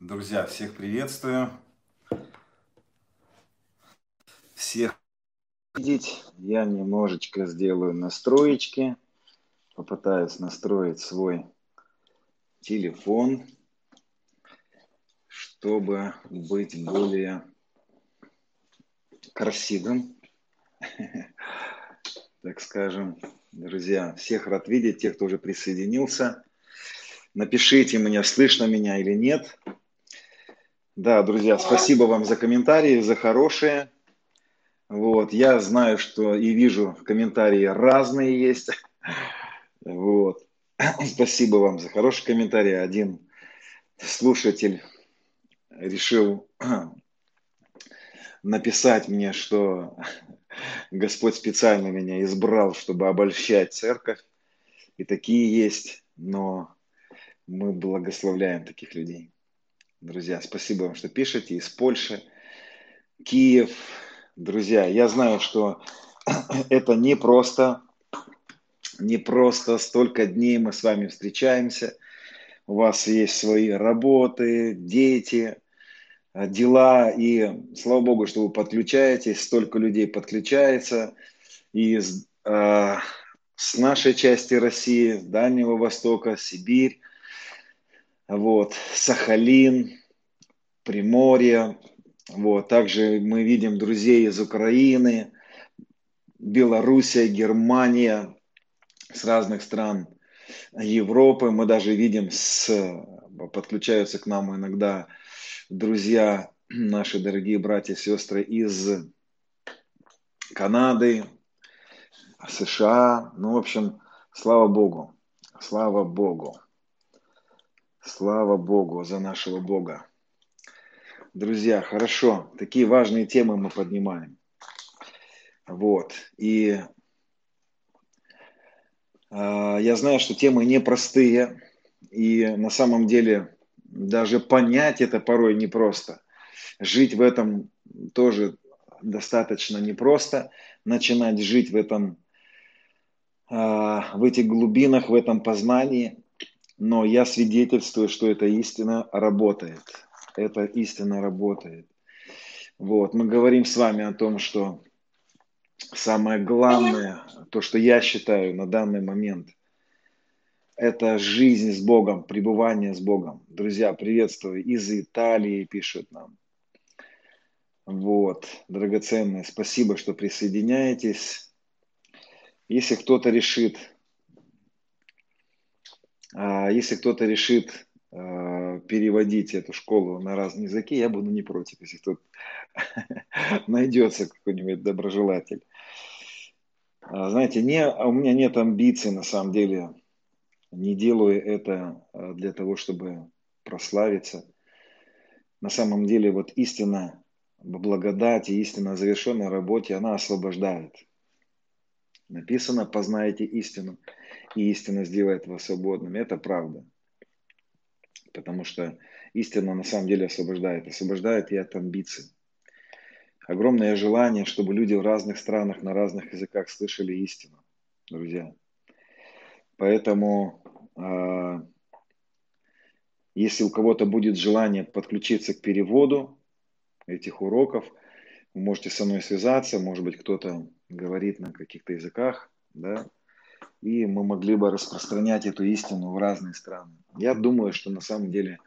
Друзья, всех приветствую. Всех видеть. Я немножечко сделаю настроечки. Попытаюсь настроить свой телефон, чтобы быть более красивым, так скажем. Друзья, всех рад видеть, тех, кто уже присоединился. Напишите мне, слышно меня или нет. Да, друзья, спасибо вам за комментарии, за хорошие. Вот, я знаю, что и вижу комментарии разные есть. Вот. Спасибо вам за хороший комментарий. Один слушатель решил написать мне, что Господь специально меня избрал, чтобы обольщать церковь. И такие есть, но мы благословляем таких людей. Друзья, спасибо вам, что пишете из Польши, Киев. Друзья, я знаю, что это не просто, не просто столько дней мы с вами встречаемся. У вас есть свои работы, дети, дела, и слава Богу, что вы подключаетесь, столько людей подключается из э, с нашей части России, Дальнего Востока, Сибирь, вот, Сахалин, Приморье, вот, также мы видим друзей из Украины, Белоруссия, Германия, с разных стран Европы. Мы даже видим, с, подключаются к нам иногда друзья, наши дорогие братья и сестры из Канады, США. Ну, в общем, слава Богу, слава Богу. Слава Богу за нашего Бога. Друзья, хорошо, такие важные темы мы поднимаем. Вот, и э, я знаю, что темы непростые, и на самом деле даже понять это порой непросто. Жить в этом тоже достаточно непросто. Начинать жить в этом, э, в этих глубинах, в этом познании – но я свидетельствую, что эта истина работает. Эта истина работает. Вот, мы говорим с вами о том, что самое главное, то, что я считаю на данный момент, это жизнь с Богом, пребывание с Богом. Друзья, приветствую. Из Италии пишут нам. Вот, драгоценные, спасибо, что присоединяетесь. Если кто-то решит если кто-то решит а, переводить эту школу на разные языки, я буду не против, если тут найдется какой-нибудь доброжелатель. А, знаете, не, у меня нет амбиций на самом деле, не делаю это для того, чтобы прославиться. На самом деле вот истина в благодати, истина о завершенной работе, она освобождает. Написано, познайте истину, и истина сделает вас свободными. Это правда. Потому что истина на самом деле освобождает. Освобождает и от амбиций. Огромное желание, чтобы люди в разных странах, на разных языках слышали истину, друзья. Поэтому, э, если у кого-то будет желание подключиться к переводу этих уроков, вы можете со мной связаться, может быть, кто-то говорит на каких-то языках, да, и мы могли бы распространять эту истину в разные страны. Я думаю, что на самом деле,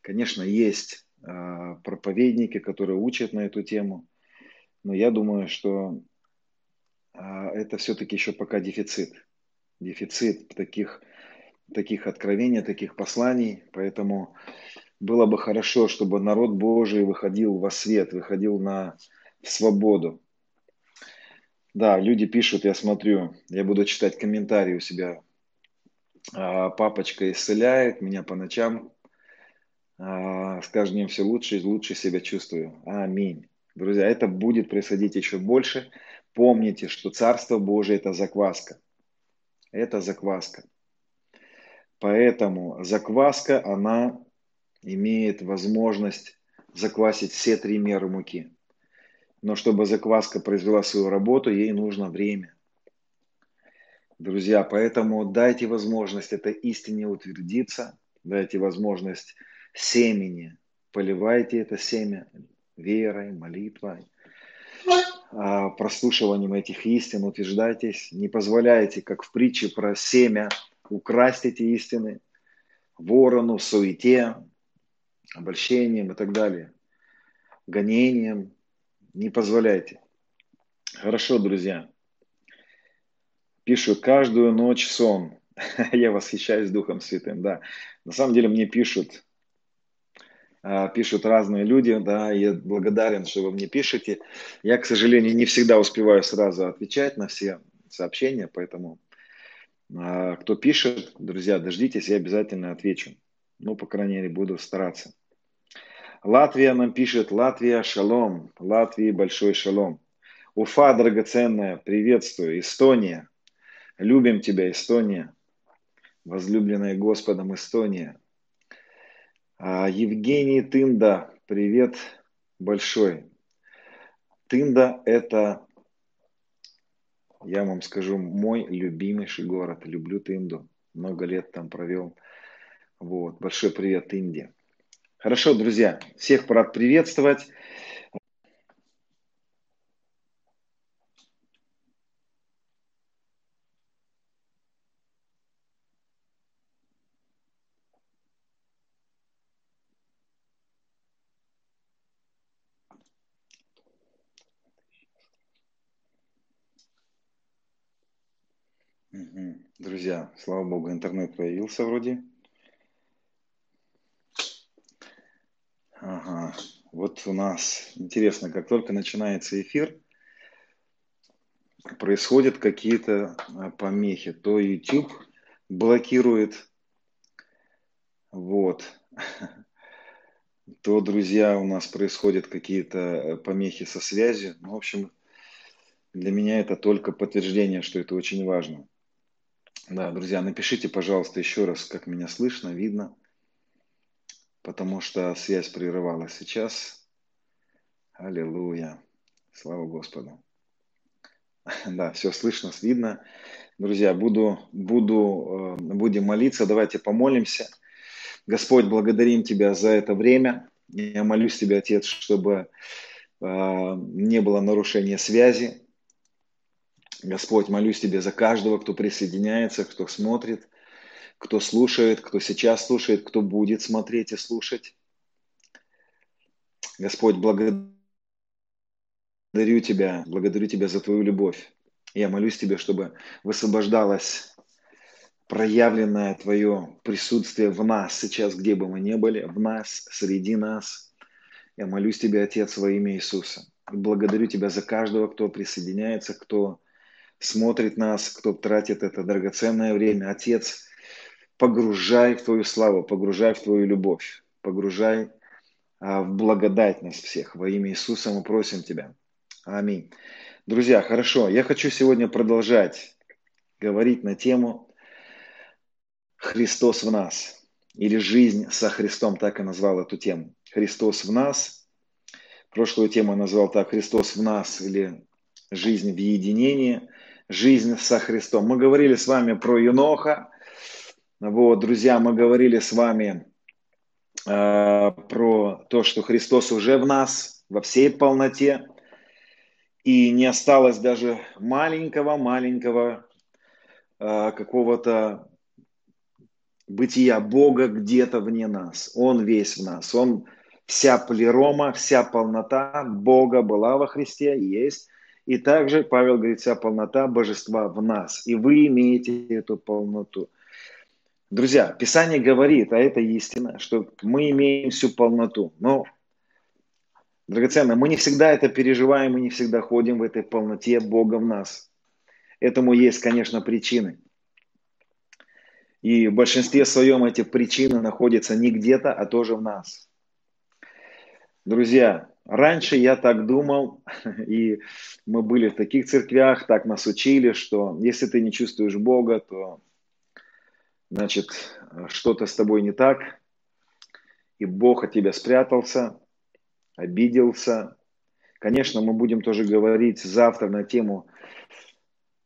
конечно, есть э, проповедники, которые учат на эту тему, но я думаю, что э, это все-таки еще пока дефицит. Дефицит таких, таких откровений, таких посланий, поэтому было бы хорошо, чтобы народ Божий выходил во свет, выходил на свободу. Да, люди пишут, я смотрю, я буду читать комментарии у себя. А, папочка исцеляет меня по ночам. А, с каждым днем все лучше и лучше себя чувствую. Аминь. Друзья, это будет происходить еще больше. Помните, что Царство Божие – это закваска. Это закваска. Поэтому закваска, она имеет возможность заквасить все три меры муки. Но чтобы закваска произвела свою работу, ей нужно время. Друзья, поэтому дайте возможность этой истине утвердиться, дайте возможность семени поливайте это семя верой, молитвой, а, прослушиванием этих истин, утверждайтесь, не позволяйте, как в притче про семя, украсть эти истины ворону, суете, обольщением и так далее, гонением. Не позволяйте. Хорошо, друзья. Пишут каждую ночь сон. Я восхищаюсь Духом Святым, да. На самом деле мне пишут, а, пишут разные люди, да, я благодарен, что вы мне пишете. Я, к сожалению, не всегда успеваю сразу отвечать на все сообщения, поэтому а, кто пишет, друзья, дождитесь, я обязательно отвечу. Ну, по крайней мере, буду стараться. Латвия нам пишет, Латвия шалом, Латвии большой шалом. Уфа драгоценная, приветствую. Эстония, любим тебя, Эстония. Возлюбленная Господом Эстония. А, Евгений Тында, привет большой. Тында – это, я вам скажу, мой любимейший город. Люблю Тынду. Много лет там провел. Вот. Большой привет Тынде. Хорошо, друзья, всех рад приветствовать. Друзья, слава богу, интернет появился вроде. Ага, вот у нас интересно, как только начинается эфир, происходят какие-то а, помехи. То YouTube блокирует, вот, то, друзья, у нас происходят какие-то э, помехи со связью. Ну, в общем, для меня это только подтверждение, что это очень важно. Да, друзья, напишите, пожалуйста, еще раз, как меня слышно, видно, потому что связь прерывалась сейчас. Аллилуйя. Слава Господу. Да, все слышно, видно. Друзья, буду, буду, э, будем молиться. Давайте помолимся. Господь, благодарим Тебя за это время. Я молюсь Тебя, Отец, чтобы э, не было нарушения связи, Господь, молюсь Тебе за каждого, кто присоединяется, кто смотрит, кто слушает, кто сейчас слушает, кто будет смотреть и слушать. Господь, благодарю Тебя, благодарю Тебя за Твою любовь. Я молюсь Тебе, чтобы высвобождалось проявленное Твое присутствие в нас сейчас, где бы мы ни были, в нас, среди нас. Я молюсь Тебе, Отец, во имя Иисуса. Благодарю Тебя за каждого, кто присоединяется, кто смотрит нас, кто тратит это драгоценное время. Отец, погружай в Твою славу, погружай в Твою любовь, погружай а, в благодать нас всех. Во имя Иисуса мы просим Тебя. Аминь. Друзья, хорошо, я хочу сегодня продолжать говорить на тему «Христос в нас» или «Жизнь со Христом», так и назвал эту тему. «Христос в нас». Прошлую тему я назвал так «Христос в нас» или «Жизнь в единении» жизнь со Христом. Мы говорили с вами про Еноха. Вот, друзья, мы говорили с вами э, про то, что Христос уже в нас, во всей полноте. И не осталось даже маленького-маленького э, какого-то бытия Бога где-то вне нас. Он весь в нас. Он вся плерома, вся полнота Бога была во Христе, есть и также Павел говорит, вся полнота божества в нас. И вы имеете эту полноту. Друзья, Писание говорит, а это истина, что мы имеем всю полноту. Но, драгоценно, мы не всегда это переживаем, мы не всегда ходим в этой полноте Бога в нас. Этому есть, конечно, причины. И в большинстве своем эти причины находятся не где-то, а тоже в нас. Друзья, Раньше я так думал, и мы были в таких церквях, так нас учили, что если ты не чувствуешь Бога, то значит что-то с тобой не так, и Бог от тебя спрятался, обиделся. Конечно, мы будем тоже говорить завтра на тему,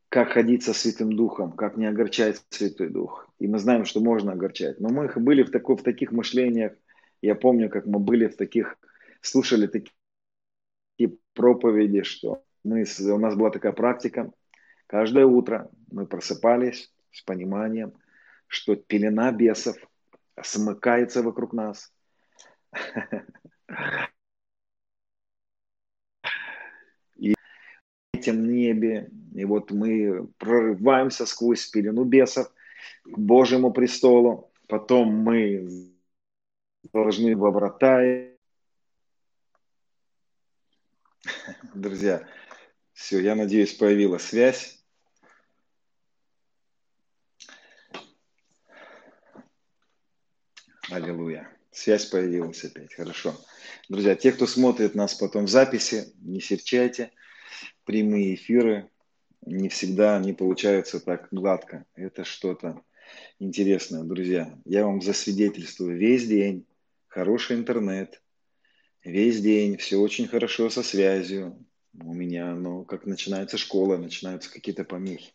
как ходить со Святым Духом, как не огорчать Святой Дух. И мы знаем, что можно огорчать. Но мы были в, такой, в таких мышлениях, Я помню, как мы были в таких, слушали такие проповеди, что мы, у нас была такая практика. Каждое утро мы просыпались с пониманием, что пелена бесов смыкается вокруг нас. И в этом небе, и вот мы прорываемся сквозь пелену бесов к Божьему престолу, потом мы должны во врата. Друзья, все, я надеюсь, появилась связь. Аллилуйя. Связь появилась опять. Хорошо. Друзья, те, кто смотрит нас потом в записи, не серчайте. Прямые эфиры не всегда не получаются так гладко. Это что-то интересное, друзья. Я вам засвидетельствую весь день. Хороший интернет. Весь день. Все очень хорошо со связью. У меня, ну, как начинается школа, начинаются какие-то помехи.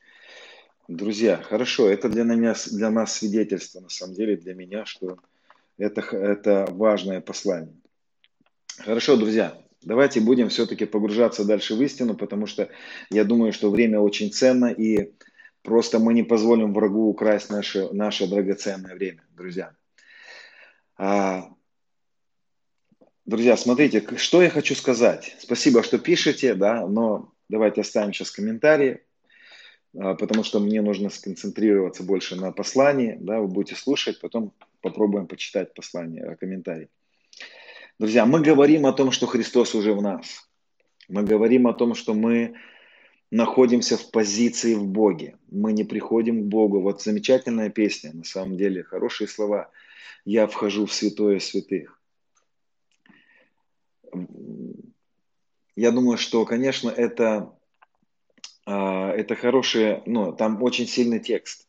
Друзья, хорошо, это для нас, для нас свидетельство, на самом деле, для меня, что это, это важное послание. Хорошо, друзья, давайте будем все-таки погружаться дальше в истину, потому что я думаю, что время очень ценно, и просто мы не позволим врагу украсть наше, наше драгоценное время, друзья. А, друзья, смотрите, что я хочу сказать. Спасибо, что пишете, да, но давайте оставим сейчас комментарии, а, потому что мне нужно сконцентрироваться больше на послании, да, вы будете слушать, потом попробуем почитать послание, э, комментарий. Друзья, мы говорим о том, что Христос уже в нас. Мы говорим о том, что мы находимся в позиции в Боге. Мы не приходим к Богу. Вот замечательная песня, на самом деле, хорошие слова. Я вхожу в святое святых. Я думаю, что, конечно, это, а, это хорошее, ну, там очень сильный текст.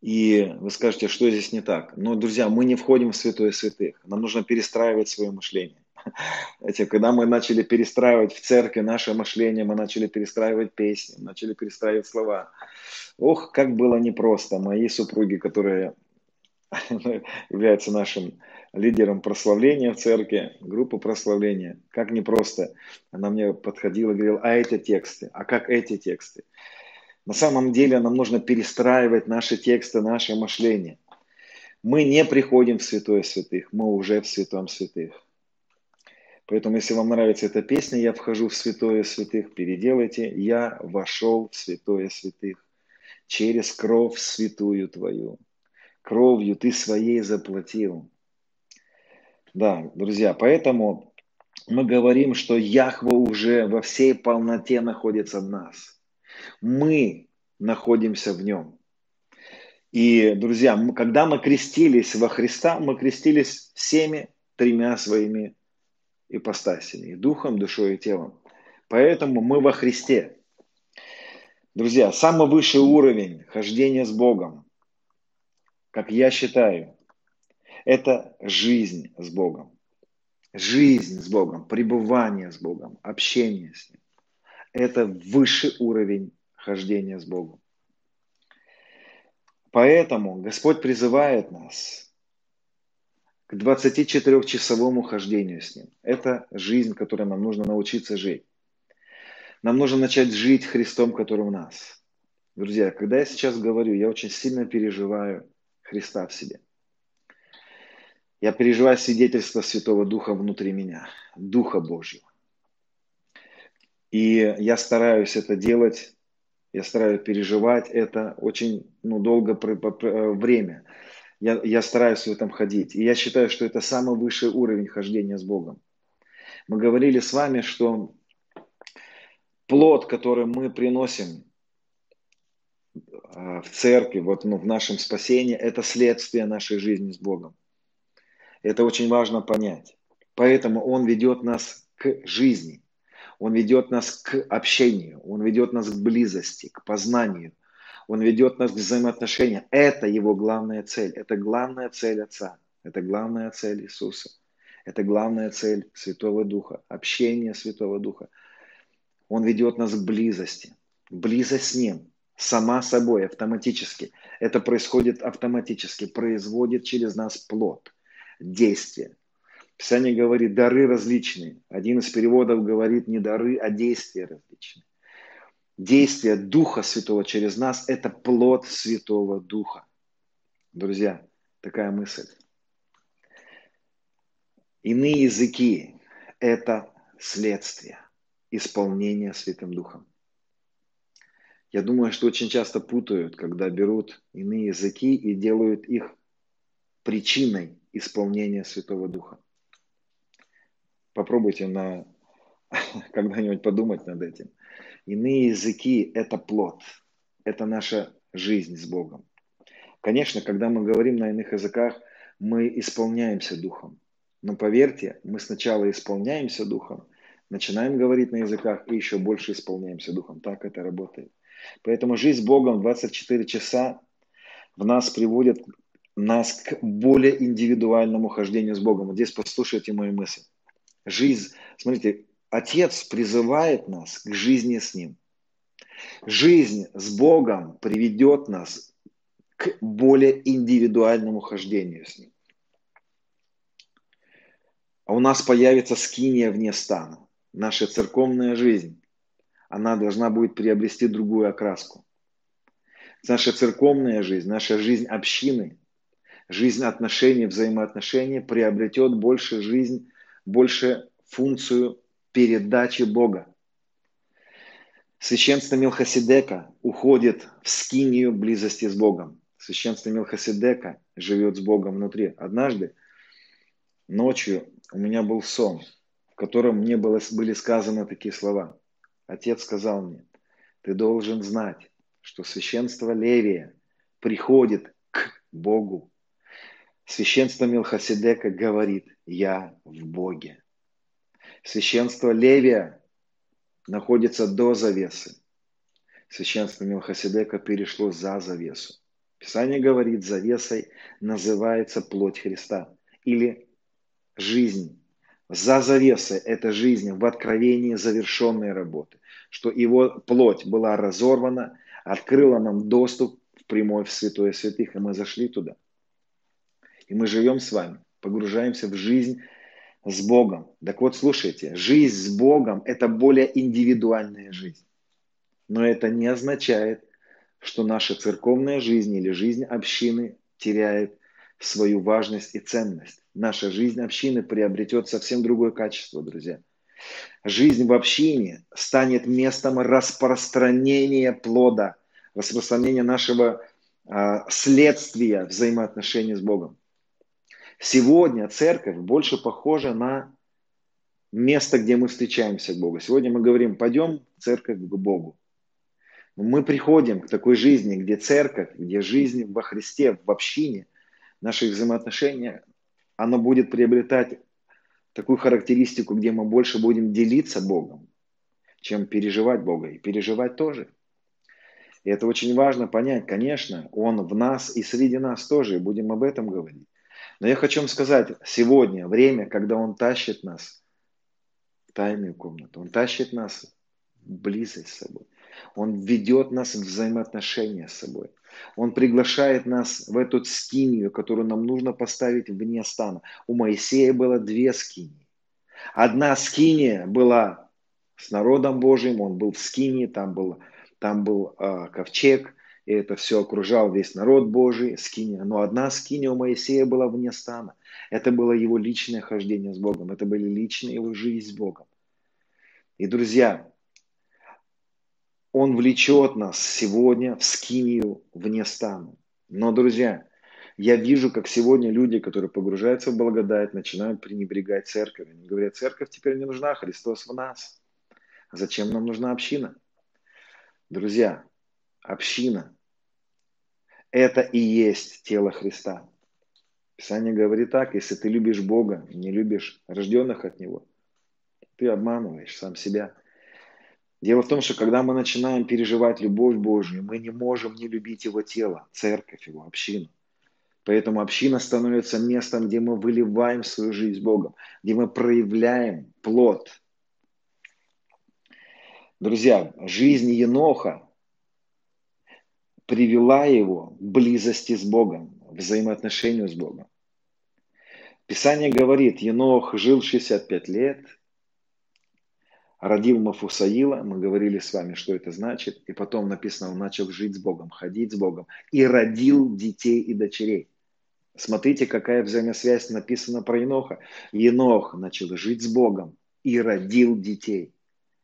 И вы скажете, что здесь не так. Но, друзья, мы не входим в святое святых. Нам нужно перестраивать свое мышление. Знаете, когда мы начали перестраивать в церкви наше мышление, мы начали перестраивать песни, начали перестраивать слова. Ох, как было непросто. Мои супруги, которые являются нашим лидером прославления в церкви, группы прославления, как непросто. Она мне подходила и говорила, а эти тексты, а как эти тексты? На самом деле нам нужно перестраивать наши тексты, наше мышление. Мы не приходим в святое святых, мы уже в святом святых. Поэтому, если вам нравится эта песня, я вхожу в святое святых, переделайте, я вошел в святое святых через кровь святую твою. Кровью ты своей заплатил. Да, друзья, поэтому мы говорим, что Яхва уже во всей полноте находится в нас мы находимся в нем. И, друзья, когда мы крестились во Христа, мы крестились всеми тремя своими ипостасями, духом, душой и телом. Поэтому мы во Христе. Друзья, самый высший уровень хождения с Богом, как я считаю, это жизнь с Богом. Жизнь с Богом, пребывание с Богом, общение с Ним. Это высший уровень хождения с Богом. Поэтому Господь призывает нас к 24-часовому хождению с Ним. Это жизнь, которой нам нужно научиться жить. Нам нужно начать жить Христом, который в нас. Друзья, когда я сейчас говорю, я очень сильно переживаю Христа в себе. Я переживаю свидетельство Святого Духа внутри меня, Духа Божьего. И я стараюсь это делать, я стараюсь переживать это очень ну, долго э, время. Я, я стараюсь в этом ходить. И я считаю, что это самый высший уровень хождения с Богом. Мы говорили с вами, что плод, который мы приносим э, в церкви, вот ну, в нашем спасении, это следствие нашей жизни с Богом. Это очень важно понять. Поэтому Он ведет нас к жизни. Он ведет нас к общению, Он ведет нас к близости, к познанию, Он ведет нас к взаимоотношениям. Это Его главная цель, это главная цель Отца, это главная цель Иисуса, это главная цель Святого Духа, общение Святого Духа. Он ведет нас к близости, близость с Ним, сама собой, автоматически. Это происходит автоматически, производит через нас плод. действия. Писание говорит, дары различные. Один из переводов говорит не дары, а действия различные. Действие Духа Святого через нас – это плод Святого Духа. Друзья, такая мысль. Иные языки – это следствие исполнения Святым Духом. Я думаю, что очень часто путают, когда берут иные языки и делают их причиной исполнения Святого Духа. Попробуйте на когда-нибудь подумать над этим. Иные языки – это плод, это наша жизнь с Богом. Конечно, когда мы говорим на иных языках, мы исполняемся Духом. Но поверьте, мы сначала исполняемся Духом, начинаем говорить на языках и еще больше исполняемся Духом. Так это работает. Поэтому жизнь с Богом 24 часа в нас приводит нас к более индивидуальному хождению с Богом. Вот здесь послушайте мою мысль. Жизнь, смотрите, Отец призывает нас к жизни с Ним. Жизнь с Богом приведет нас к более индивидуальному хождению с Ним. А у нас появится скиния вне стана. Наша церковная жизнь она должна будет приобрести другую окраску. Наша церковная жизнь, наша жизнь общины, жизнь отношений, взаимоотношений приобретет больше жизнь, больше функцию передачи Бога. Священство Милхасидека уходит в скинию близости с Богом. Священство Милхасидека живет с Богом внутри. Однажды ночью у меня был сон, в котором мне было, были сказаны такие слова. Отец сказал мне, ты должен знать, что священство Левия приходит к Богу. Священство Милхасидека говорит, я в Боге. Священство Левия находится до завесы. Священство Милхасидека перешло за завесу. Писание говорит, завесой называется плоть Христа или жизнь за завесой этой жизни в откровении завершенной работы, что его плоть была разорвана, открыла нам доступ в прямой в святое святых, и мы зашли туда. И мы живем с вами, погружаемся в жизнь с Богом. Так вот, слушайте, жизнь с Богом – это более индивидуальная жизнь. Но это не означает, что наша церковная жизнь или жизнь общины теряет свою важность и ценность. Наша жизнь общины приобретет совсем другое качество, друзья. Жизнь в общине станет местом распространения плода, распространения нашего э, следствия взаимоотношений с Богом. Сегодня церковь больше похожа на место, где мы встречаемся к Богу. Сегодня мы говорим, пойдем в церковь к Богу. Мы приходим к такой жизни, где церковь, где жизнь во Христе, в общине – наши взаимоотношения, оно будет приобретать такую характеристику, где мы больше будем делиться Богом, чем переживать Бога. И переживать тоже. И это очень важно понять. Конечно, Он в нас и среди нас тоже, и будем об этом говорить. Но я хочу вам сказать, сегодня время, когда Он тащит нас в тайную комнату, Он тащит нас в близость с собой. Он ведет нас в взаимоотношения с собой. Он приглашает нас в эту скинию, которую нам нужно поставить вне стана. У Моисея было две скинии. Одна скиния была с народом Божьим, он был в скинии, там был, там был э, ковчег, и это все окружал весь народ Божий, скиния. Но одна скиния у Моисея была вне стана. Это было его личное хождение с Богом, это были личные его жизнь с Богом. И, друзья, он влечет нас сегодня в скинию вне стану. Но, друзья, я вижу, как сегодня люди, которые погружаются в благодать, начинают пренебрегать церковью. Они говорят, церковь теперь не нужна, Христос в нас. Зачем нам нужна община? Друзья, община – это и есть тело Христа. Писание говорит так, если ты любишь Бога, не любишь рожденных от Него, ты обманываешь сам себя – Дело в том, что когда мы начинаем переживать любовь Божью, мы не можем не любить Его тело, церковь, Его общину. Поэтому община становится местом, где мы выливаем свою жизнь с Богом, где мы проявляем плод. Друзья, жизнь Еноха привела его к близости с Богом, взаимоотношению с Богом. Писание говорит, Енох жил 65 лет, родил Мафусаила, мы говорили с вами, что это значит, и потом написано, он начал жить с Богом, ходить с Богом, и родил детей и дочерей. Смотрите, какая взаимосвязь написана про Еноха. Енох начал жить с Богом и родил детей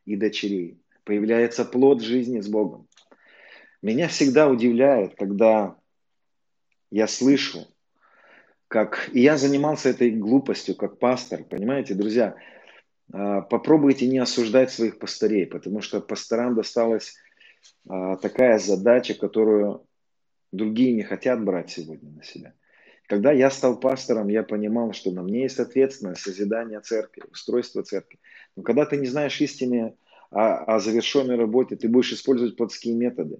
и дочерей. Появляется плод жизни с Богом. Меня всегда удивляет, когда я слышу, как... И я занимался этой глупостью, как пастор, понимаете, друзья. А, попробуйте не осуждать своих пастырей, потому что пасторам досталась а, такая задача, которую другие не хотят брать сегодня на себя. Когда я стал пастором, я понимал, что на мне есть ответственность созидания церкви, устройство церкви. Но когда ты не знаешь истины о, о завершенной работе, ты будешь использовать плотские методы.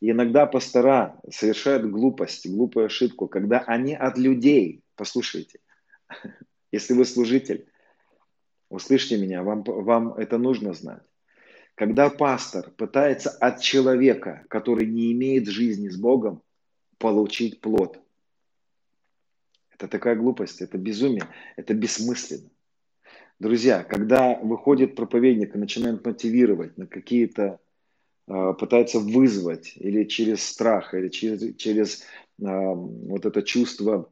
И иногда пастора совершают глупость, глупую ошибку, когда они от людей, послушайте, если вы служитель, услышьте меня, вам, вам это нужно знать. Когда пастор пытается от человека, который не имеет жизни с Богом, получить плод, это такая глупость, это безумие, это бессмысленно. Друзья, когда выходит проповедник и начинает мотивировать на какие-то, пытается вызвать или через страх, или через, через а, вот это чувство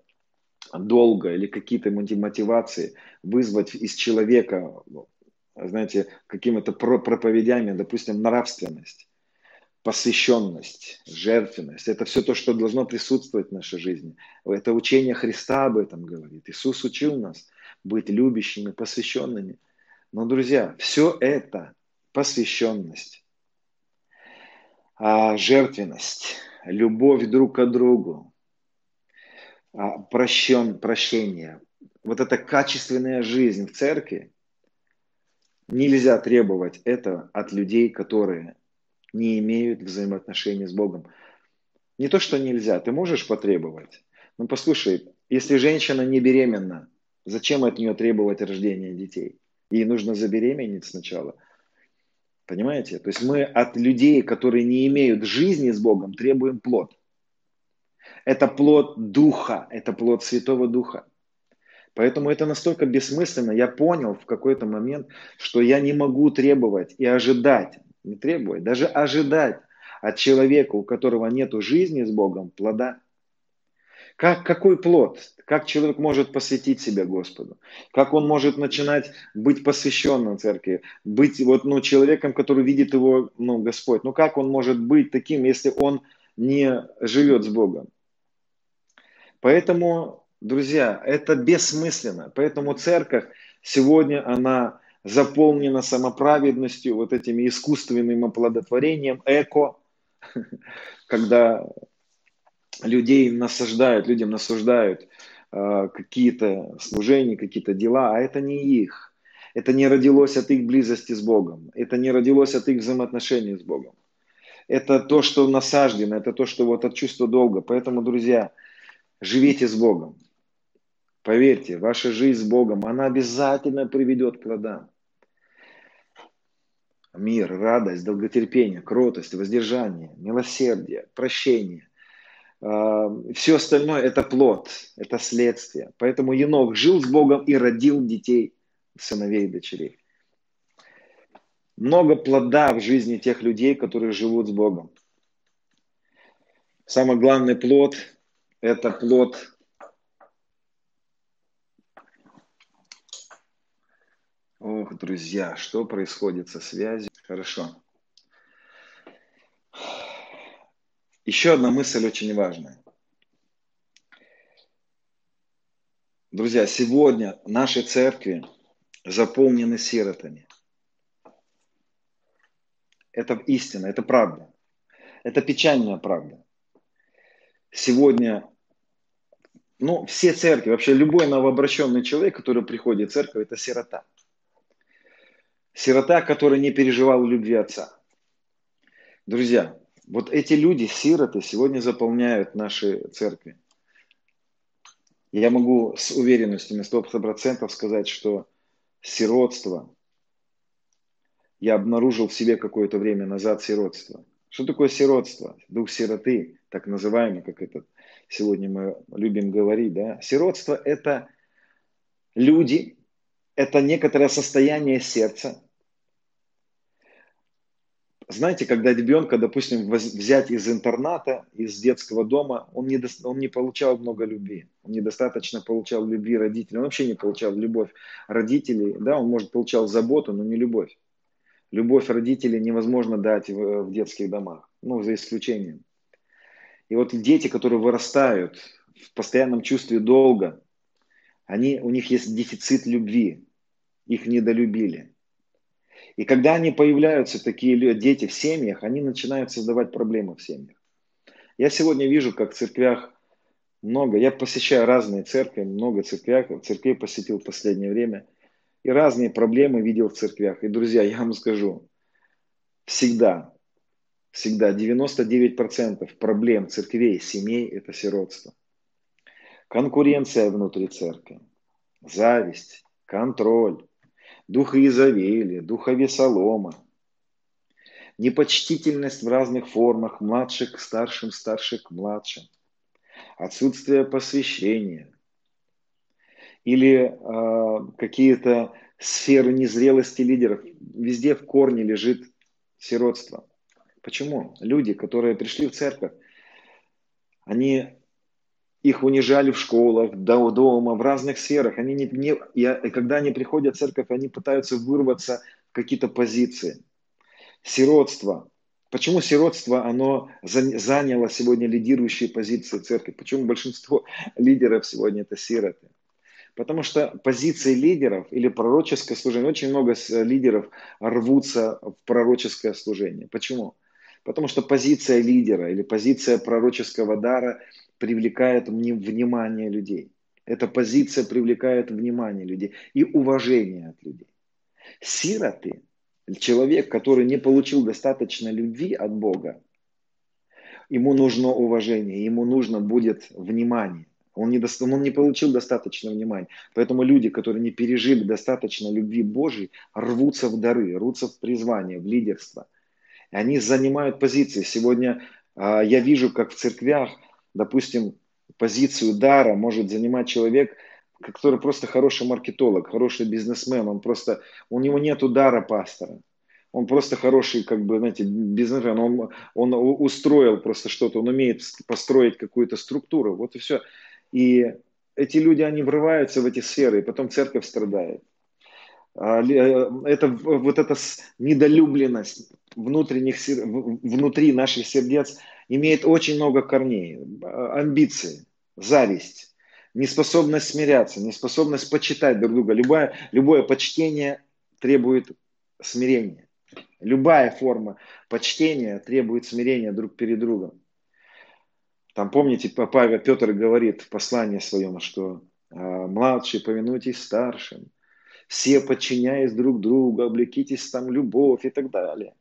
долга или какие-то мотивации вызвать из человека, знаете, какими-то проповедями, допустим, нравственность, посвященность, жертвенность. Это все то, что должно присутствовать в нашей жизни. Это учение Христа об этом говорит. Иисус учил нас быть любящими, посвященными. Но, друзья, все это посвященность, а, жертвенность, любовь друг к другу, а, прощен, прощение, вот эта качественная жизнь в церкви, нельзя требовать это от людей, которые не имеют взаимоотношений с Богом. Не то, что нельзя, ты можешь потребовать. Но послушай, если женщина не беременна, зачем от нее требовать рождения детей? Ей нужно забеременеть сначала. Понимаете? То есть мы от людей, которые не имеют жизни с Богом, требуем плод. Это плод Духа, это плод Святого Духа. Поэтому это настолько бессмысленно. Я понял в какой-то момент, что я не могу требовать и ожидать не требовать, даже ожидать от человека, у которого нет жизни с Богом, плода. Как, какой плод? Как человек может посвятить себя Господу? Как он может начинать быть посвященным церкви? Быть вот, ну, человеком, который видит его ну, Господь? Ну как он может быть таким, если он не живет с Богом? Поэтому, друзья, это бессмысленно. Поэтому церковь сегодня, она заполнена самоправедностью, вот этими искусственным оплодотворением, эко, когда людей насаждают, людям насаждают э, какие-то служения, какие-то дела, а это не их. Это не родилось от их близости с Богом. Это не родилось от их взаимоотношений с Богом. Это то, что насаждено, это то, что вот от чувства долга. Поэтому, друзья, живите с Богом. Поверьте, ваша жизнь с Богом, она обязательно приведет к плодам мир, радость, долготерпение, кротость, воздержание, милосердие, прощение. Все остальное – это плод, это следствие. Поэтому Енох жил с Богом и родил детей, сыновей и дочерей. Много плода в жизни тех людей, которые живут с Богом. Самый главный плод – это плод Ох, друзья, что происходит со связью? Хорошо. Еще одна мысль очень важная. Друзья, сегодня наши церкви заполнены сиротами. Это истина, это правда. Это печальная правда. Сегодня, ну, все церкви, вообще любой новообращенный человек, который приходит в церковь, это сирота. Сирота, который не переживал любви отца. Друзья, вот эти люди, сироты, сегодня заполняют наши церкви. Я могу с уверенностью на 100% сказать, что сиротство, я обнаружил в себе какое-то время назад сиротство. Что такое сиротство? Дух сироты, так называемый, как это сегодня мы любим говорить. Да? Сиротство – это люди – это некоторое состояние сердца. Знаете, когда ребенка, допустим, взять из интерната, из детского дома, он не, он не получал много любви, он недостаточно получал любви родителей, он вообще не получал любовь родителей, да, он, может, получал заботу, но не любовь. Любовь родителей невозможно дать в, в детских домах, ну, за исключением. И вот дети, которые вырастают в постоянном чувстве долга, они, у них есть дефицит любви, их недолюбили. И когда они появляются, такие дети в семьях, они начинают создавать проблемы в семьях. Я сегодня вижу, как в церквях много, я посещаю разные церкви, много церквях, церквей посетил в последнее время, и разные проблемы видел в церквях. И, друзья, я вам скажу, всегда, всегда 99% проблем церквей, семей – это сиротство конкуренция внутри церкви, зависть, контроль, дух Иезавели, духа Весолома, непочтительность в разных формах, младших к старшим, старших к младшим, отсутствие посвящения или э, какие-то сферы незрелости лидеров. Везде в корне лежит сиротство. Почему? Люди, которые пришли в церковь, они их унижали в школах, дома, в разных сферах. Они не, не, и когда они приходят в церковь, они пытаются вырваться в какие-то позиции. Сиротство. Почему сиротство, оно заняло сегодня лидирующие позиции церкви? Почему большинство лидеров сегодня это сироты? Потому что позиции лидеров или пророческое служение, очень много лидеров рвутся в пророческое служение. Почему? Потому что позиция лидера или позиция пророческого дара – привлекает внимание людей. Эта позиция привлекает внимание людей и уважение от людей. Сироты, человек, который не получил достаточно любви от Бога, ему нужно уважение, ему нужно будет внимание. Он не, до... он не получил достаточно внимания. Поэтому люди, которые не пережили достаточно любви Божьей, рвутся в дары, рвутся в призвание, в лидерство. И они занимают позиции. Сегодня а, я вижу, как в церквях допустим, позицию дара может занимать человек, который просто хороший маркетолог, хороший бизнесмен, он просто, у него нет удара пастора. Он просто хороший, как бы, знаете, бизнесмен, он, он устроил просто что-то, он умеет построить какую-то структуру, вот и все. И эти люди, они врываются в эти сферы, и потом церковь страдает. А, э, это вот эта недолюбленность внутренних, внутри наших сердец – имеет очень много корней. Амбиции, зависть, неспособность смиряться, неспособность почитать друг друга. Любое, любое почтение требует смирения. Любая форма почтения требует смирения друг перед другом. Там, помните, Павел Петр говорит в послании своем, что а, младшие повинуйтесь старшим, все подчиняясь друг другу, облекитесь там любовь и так далее.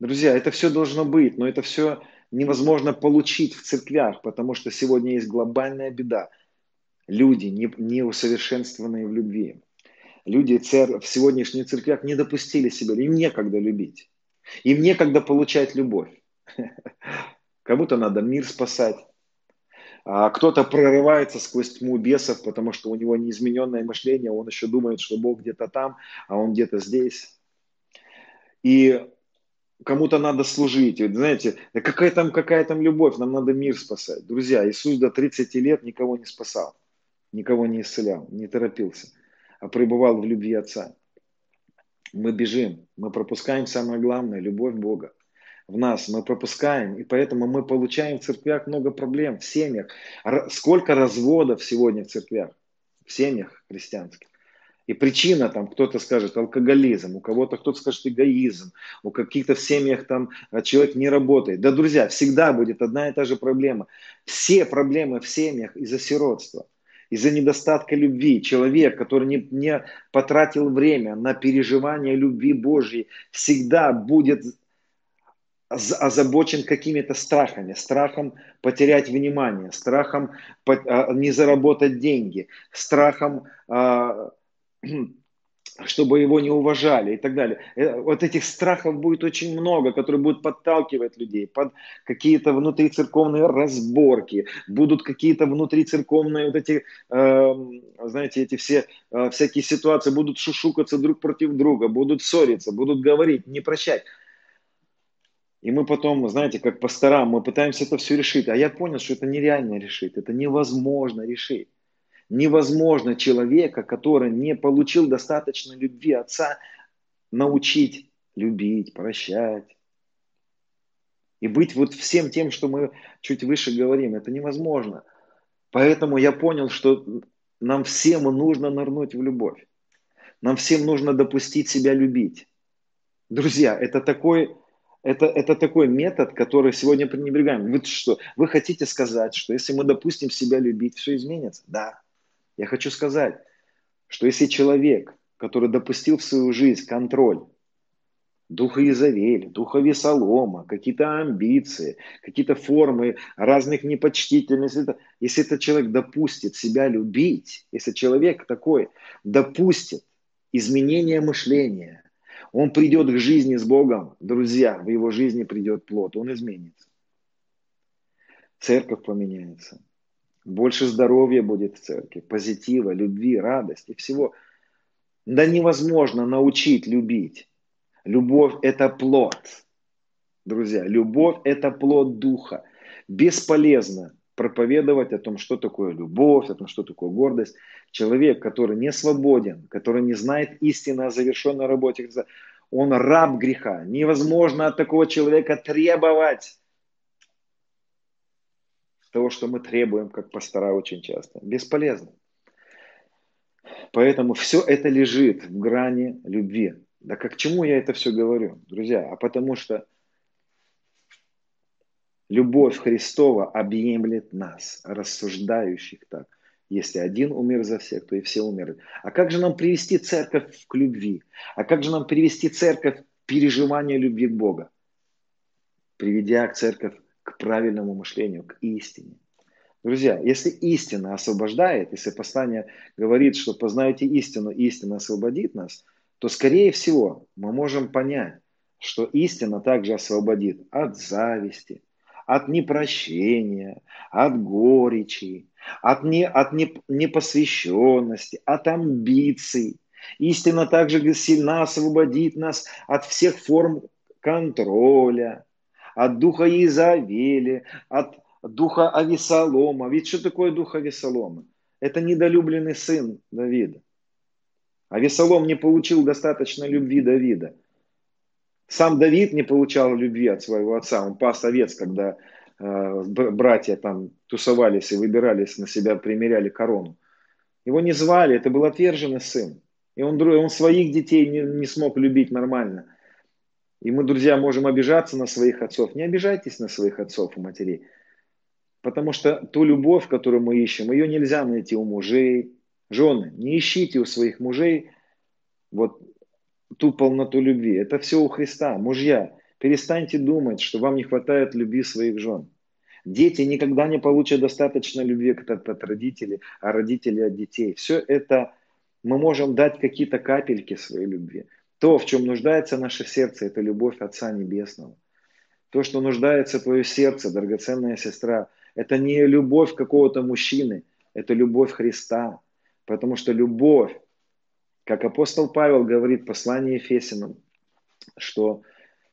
Друзья, это все должно быть, но это все невозможно получить в церквях, потому что сегодня есть глобальная беда. Люди не, не усовершенствованные в любви. Люди цер... в сегодняшних церквях не допустили себя, им некогда любить. Им некогда получать любовь. Кому-то надо мир спасать. А кто-то прорывается сквозь тьму бесов, потому что у него неизмененное мышление, он еще думает, что Бог где-то там, а он где-то здесь. И кому-то надо служить. Вот, знаете, какая там, какая там любовь, нам надо мир спасать. Друзья, Иисус до 30 лет никого не спасал, никого не исцелял, не торопился, а пребывал в любви Отца. Мы бежим, мы пропускаем самое главное, любовь Бога в нас, мы пропускаем, и поэтому мы получаем в церквях много проблем, в семьях. Сколько разводов сегодня в церквях, в семьях христианских. И причина там, кто-то скажет алкоголизм, у кого-то кто-то скажет эгоизм, у каких-то в семьях там а, человек не работает. Да, друзья, всегда будет одна и та же проблема. Все проблемы в семьях из-за сиротства, из-за недостатка любви. Человек, который не, не потратил время на переживание любви Божьей, всегда будет озабочен какими-то страхами, страхом потерять внимание, страхом а, не заработать деньги, страхом а, чтобы его не уважали и так далее. Э, вот этих страхов будет очень много, которые будут подталкивать людей под какие-то внутрицерковные разборки, будут какие-то внутрицерковные вот эти, э, знаете, эти все э, всякие ситуации, будут шушукаться друг против друга, будут ссориться, будут говорить, не прощать. И мы потом, знаете, как пасторам, мы пытаемся это все решить. А я понял, что это нереально решить, это невозможно решить. Невозможно человека, который не получил достаточно любви отца, научить любить, прощать. И быть вот всем тем, что мы чуть выше говорим, это невозможно. Поэтому я понял, что нам всем нужно нырнуть в любовь. Нам всем нужно допустить себя любить. Друзья, это такой, это, это такой метод, который сегодня пренебрегаем. Вы что, вы хотите сказать, что если мы допустим себя любить, все изменится? Да. Я хочу сказать, что если человек, который допустил в свою жизнь контроль, духа Изавель, духа Весолома, какие-то амбиции, какие-то формы разных непочтительностей. Если этот человек допустит себя любить, если человек такой допустит изменение мышления, он придет к жизни с Богом, друзья, в его жизни придет плод, он изменится. Церковь поменяется. Больше здоровья будет в церкви, позитива, любви, радости, всего. Да невозможно научить любить. Любовь – это плод. Друзья, любовь – это плод духа. Бесполезно проповедовать о том, что такое любовь, о том, что такое гордость. Человек, который не свободен, который не знает истины о завершенной работе, он раб греха. Невозможно от такого человека требовать того, что мы требуем, как пастора очень часто. Бесполезно. Поэтому все это лежит в грани любви. Да как к чему я это все говорю, друзья? А потому что любовь Христова объемлет нас, рассуждающих так. Если один умер за всех, то и все умерли. А как же нам привести церковь к любви? А как же нам привести церковь к переживанию любви к Богу? Приведя церковь к правильному мышлению, к истине. Друзья, если истина освобождает, если послание говорит, что познаете истину, истина освободит нас, то, скорее всего, мы можем понять, что истина также освободит от зависти, от непрощения, от горечи, от, не, от не, непосвященности, от амбиций. Истина также сильно освободит нас от всех форм контроля, от духа Изавели, от духа Авесолома. Ведь что такое дух Авесолома? Это недолюбленный сын Давида. Авесолом не получил достаточно любви Давида. Сам Давид не получал любви от своего отца. Он пас овец, когда э, братья там тусовались и выбирались на себя, примеряли корону. Его не звали, это был отверженный сын. И он, он своих детей не, не смог любить нормально. И мы, друзья, можем обижаться на своих отцов. Не обижайтесь на своих отцов и матерей. Потому что ту любовь, которую мы ищем, ее нельзя найти у мужей. Жены, не ищите у своих мужей вот ту полноту любви. Это все у Христа. Мужья, перестаньте думать, что вам не хватает любви своих жен. Дети никогда не получат достаточно любви от родителей, а родители от детей. Все это мы можем дать какие-то капельки своей любви. То, в чем нуждается наше сердце, это любовь Отца Небесного. То, что нуждается твое сердце, драгоценная сестра, это не любовь какого-то мужчины, это любовь Христа. Потому что любовь, как апостол Павел говорит в послании Ефесиным, что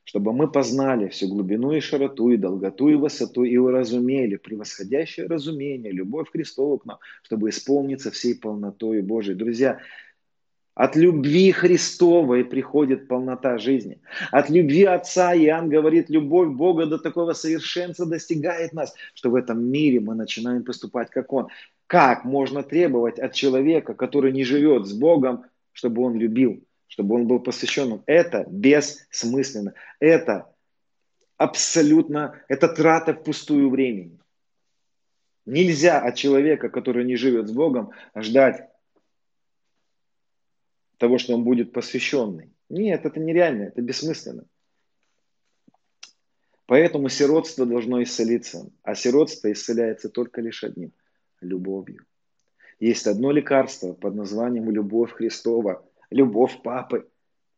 чтобы мы познали всю глубину и широту, и долготу, и высоту, и уразумели превосходящее разумение, любовь Христову к нам, чтобы исполниться всей полнотой Божией. Друзья, от любви Христовой приходит полнота жизни. От любви Отца Иоанн говорит, любовь Бога до такого совершенства достигает нас, что в этом мире мы начинаем поступать как Он. Как можно требовать от человека, который не живет с Богом, чтобы он любил, чтобы он был посвященным? Это бессмысленно. Это абсолютно, это трата впустую времени. Нельзя от человека, который не живет с Богом, ждать того, что он будет посвященный. Нет, это нереально, это бессмысленно. Поэтому сиротство должно исцелиться. А сиротство исцеляется только лишь одним – любовью. Есть одно лекарство под названием любовь Христова. любовь папы.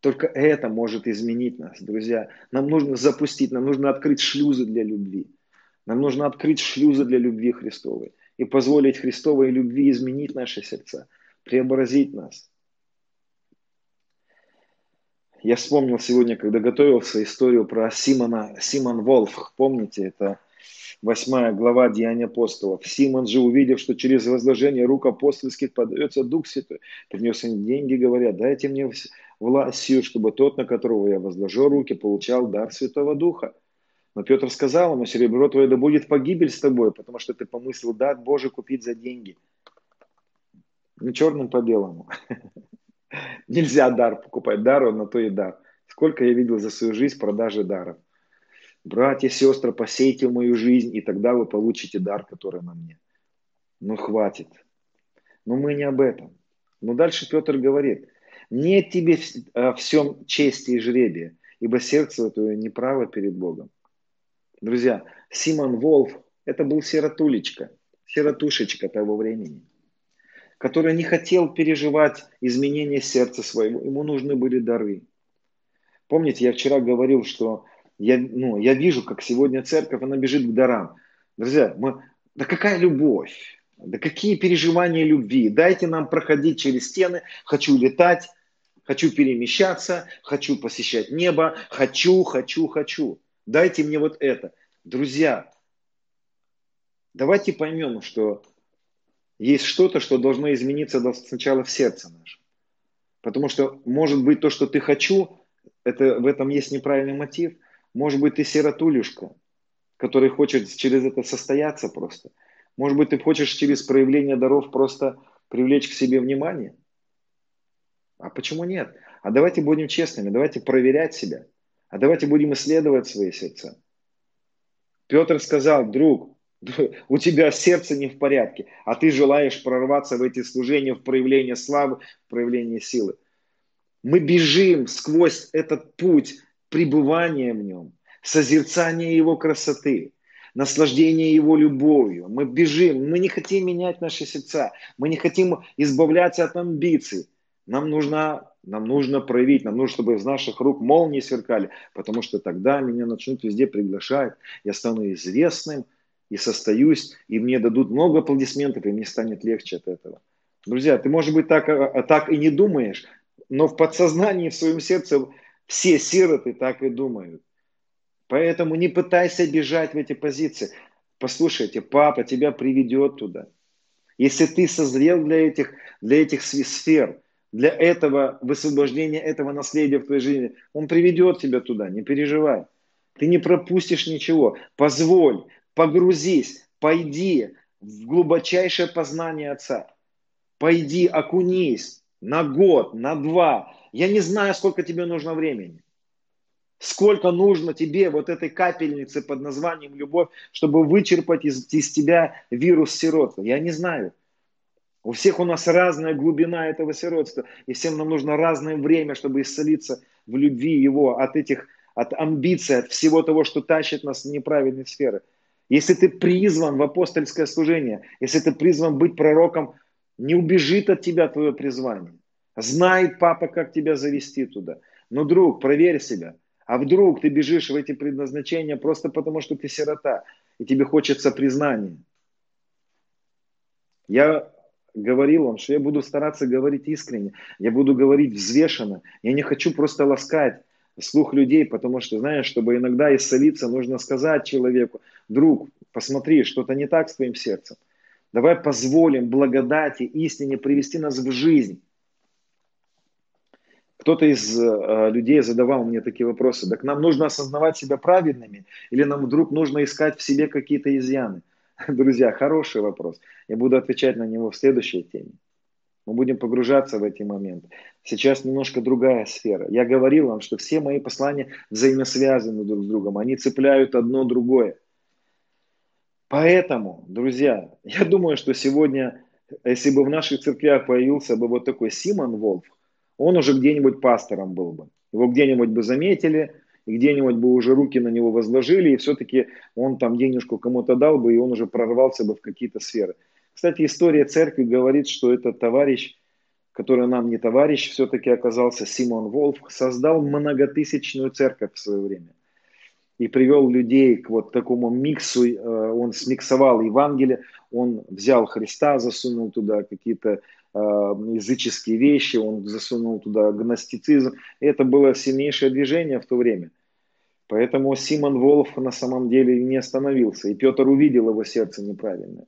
Только это может изменить нас, друзья. Нам нужно запустить, нам нужно открыть шлюзы для любви. Нам нужно открыть шлюзы для любви Христовой и позволить Христовой любви изменить наши сердца, преобразить нас. Я вспомнил сегодня, когда готовился историю про Симона, Симон Волф. Помните, это восьмая глава Деяния апостолов. Симон же, увидев, что через возложение рук апостольских подается Дух Святой, принес им деньги, говоря, дайте мне властью, чтобы тот, на которого я возложу руки, получал дар Святого Духа. Но Петр сказал ему, серебро твое да будет погибель с тобой, потому что ты помыслил дар Божий купить за деньги. Не черным по белому. Нельзя дар покупать. Дар он на то и дар. Сколько я видел за свою жизнь продажи даров. Братья, сестры, посейте мою жизнь, и тогда вы получите дар, который на мне. Ну, хватит. Но мы не об этом. Но дальше Петр говорит, нет тебе в всем чести и жребия, ибо сердце твое неправо перед Богом. Друзья, Симон Волф, это был сиротулечка, сиротушечка того времени который не хотел переживать изменения сердца своего. Ему нужны были дары. Помните, я вчера говорил, что я, ну, я вижу, как сегодня церковь, она бежит к дарам. Друзья, мы, да какая любовь? Да какие переживания любви? Дайте нам проходить через стены. Хочу летать, хочу перемещаться, хочу посещать небо, хочу, хочу, хочу. Дайте мне вот это. Друзья, давайте поймем, что есть что-то, что должно измениться сначала в сердце нашем. Потому что, может быть, то, что ты хочу, это, в этом есть неправильный мотив. Может быть, ты сиротулюшка, который хочет через это состояться просто. Может быть, ты хочешь через проявление даров просто привлечь к себе внимание. А почему нет? А давайте будем честными, давайте проверять себя. А давайте будем исследовать свои сердца. Петр сказал, друг, у тебя сердце не в порядке, а ты желаешь прорваться в эти служения, в проявление славы, в проявление силы. Мы бежим сквозь этот путь пребывания в нем, созерцания его красоты, наслаждения его любовью. Мы бежим, мы не хотим менять наши сердца, мы не хотим избавляться от амбиций. Нам нужно, нам нужно проявить, нам нужно, чтобы из наших рук молнии сверкали, потому что тогда меня начнут везде приглашать, я стану известным, и состоюсь, и мне дадут много аплодисментов, и мне станет легче от этого. Друзья, ты, может быть, так, а, так и не думаешь, но в подсознании, в своем сердце все сироты так и думают. Поэтому не пытайся бежать в эти позиции. Послушайте, папа тебя приведет туда. Если ты созрел для этих, для этих сфер, для этого высвобождения этого наследия в твоей жизни, он приведет тебя туда, не переживай. Ты не пропустишь ничего. Позволь, Погрузись, пойди в глубочайшее познание Отца. Пойди, окунись на год, на два. Я не знаю, сколько тебе нужно времени. Сколько нужно тебе вот этой капельницы под названием любовь, чтобы вычерпать из, из тебя вирус сиротства. Я не знаю. У всех у нас разная глубина этого сиротства, и всем нам нужно разное время, чтобы исцелиться в любви его от этих, от амбиций, от всего того, что тащит нас в неправильные сферы. Если ты призван в апостольское служение, если ты призван быть пророком, не убежит от тебя твое призвание. Знает папа, как тебя завести туда. Но, друг, проверь себя. А вдруг ты бежишь в эти предназначения просто потому, что ты сирота, и тебе хочется признания. Я говорил вам, что я буду стараться говорить искренне, я буду говорить взвешенно. Я не хочу просто ласкать слух людей, потому что, знаешь, чтобы иногда исцелиться, нужно сказать человеку, друг, посмотри, что-то не так с твоим сердцем. Давай позволим благодати, истине привести нас в жизнь. Кто-то из э, людей задавал мне такие вопросы. Так нам нужно осознавать себя праведными или нам вдруг нужно искать в себе какие-то изъяны? Друзья, хороший вопрос. Я буду отвечать на него в следующей теме. Мы будем погружаться в эти моменты. Сейчас немножко другая сфера. Я говорил вам, что все мои послания взаимосвязаны друг с другом. Они цепляют одно другое. Поэтому, друзья, я думаю, что сегодня, если бы в наших церквях появился бы вот такой Симон Волф, он уже где-нибудь пастором был бы. Его где-нибудь бы заметили, и где-нибудь бы уже руки на него возложили, и все-таки он там денежку кому-то дал бы, и он уже прорвался бы в какие-то сферы. Кстати, история церкви говорит, что этот товарищ который нам не товарищ все-таки оказался, Симон Волф, создал многотысячную церковь в свое время и привел людей к вот такому миксу, э, он смиксовал Евангелие, он взял Христа, засунул туда какие-то э, языческие вещи, он засунул туда гностицизм. Это было сильнейшее движение в то время. Поэтому Симон Волф на самом деле не остановился, и Петр увидел его сердце неправильное.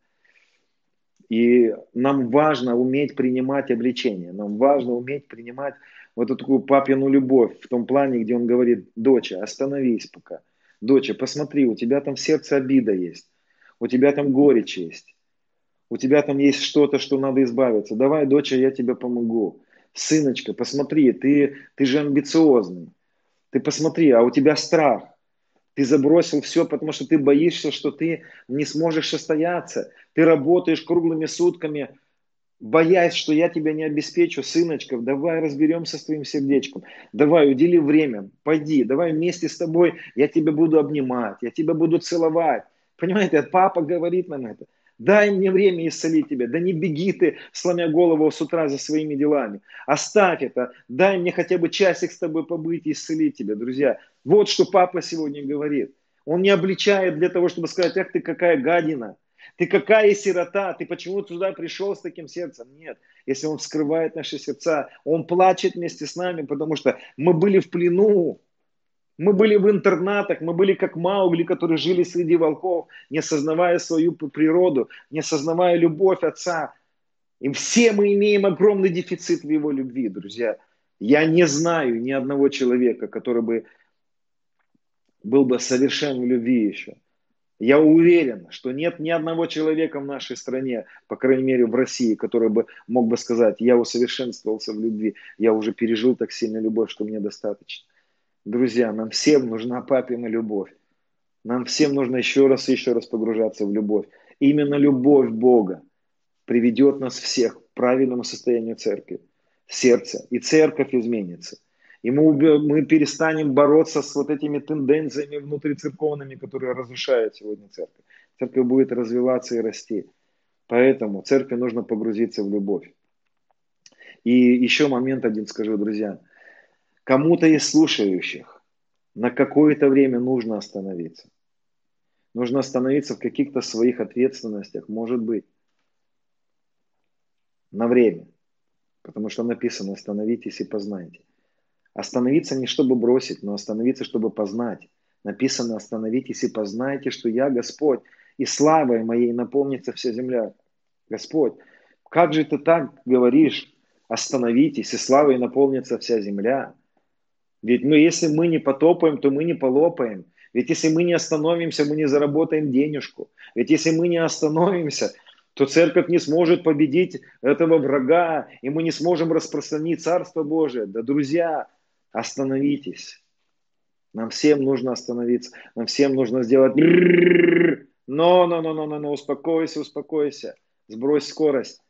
И нам важно уметь принимать обличение, нам важно уметь принимать вот эту такую папину любовь в том плане, где он говорит, доча, остановись пока. Доча, посмотри, у тебя там в сердце обида есть, у тебя там горечь есть, у тебя там есть что-то, что надо избавиться. Давай, доча, я тебе помогу. Сыночка, посмотри, ты, ты же амбициозный. Ты посмотри, а у тебя страх. Ты забросил все, потому что ты боишься, что ты не сможешь состояться. Ты работаешь круглыми сутками, боясь, что я тебя не обеспечу, сыночков, давай разберемся с твоим сердечком, давай удели время, пойди, давай вместе с тобой, я тебя буду обнимать, я тебя буду целовать. Понимаете, папа говорит нам это. Дай мне время исцелить тебя. Да не беги ты, сломя голову с утра за своими делами. Оставь это. Дай мне хотя бы часик с тобой побыть и исцелить тебя, друзья. Вот что папа сегодня говорит. Он не обличает для того, чтобы сказать, ах ты какая гадина. Ты какая сирота, ты почему туда пришел с таким сердцем? Нет, если Он вскрывает наши сердца, Он плачет вместе с нами, потому что мы были в плену, мы были в интернатах, мы были как Маугли, которые жили среди волков, не осознавая свою природу, не осознавая любовь Отца. И все мы имеем огромный дефицит в Его любви, друзья. Я не знаю ни одного человека, который бы был бы совершен в любви еще. Я уверен, что нет ни одного человека в нашей стране, по крайней мере в России, который бы мог бы сказать, я усовершенствовался в любви, я уже пережил так сильно любовь, что мне достаточно. Друзья, нам всем нужна папина любовь. Нам всем нужно еще раз и еще раз погружаться в любовь. Именно любовь Бога приведет нас всех к правильному состоянию церкви, сердца. И церковь изменится. И мы, мы перестанем бороться с вот этими тенденциями внутрицерковными, которые разрушают сегодня церковь. Церковь будет развиваться и расти. Поэтому церкви нужно погрузиться в любовь. И еще момент один скажу, друзья – Кому-то из слушающих на какое-то время нужно остановиться. Нужно остановиться в каких-то своих ответственностях, может быть, на время. Потому что написано «остановитесь и познайте». Остановиться не чтобы бросить, но остановиться, чтобы познать. Написано «остановитесь и познайте, что я Господь, и славой моей наполнится вся земля». Господь, как же ты так говоришь, остановитесь, и славой наполнится вся земля – ведь мы, если мы не потопаем, то мы не полопаем. Ведь если мы не остановимся, мы не заработаем денежку. Ведь если мы не остановимся, то церковь не сможет победить этого врага, и мы не сможем распространить Царство Божие. Да, друзья, остановитесь. Нам всем нужно остановиться. Нам всем нужно сделать... Но, но, но, но, но, но, успокойся, успокойся. Сбрось скорость.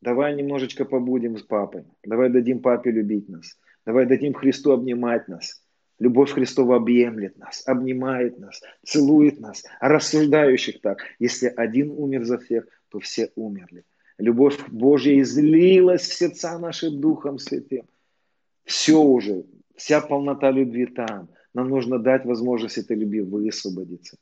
Давай немножечко побудем с папой. Давай дадим папе любить нас. Давай дадим Христу обнимать нас. Любовь Христова объемлет нас, обнимает нас, целует нас. А рассуждающих так, если один умер за всех, то все умерли. Любовь Божья излилась в сердца наши Духом Святым. Все уже, вся полнота любви там. Нам нужно дать возможность этой любви высвободиться.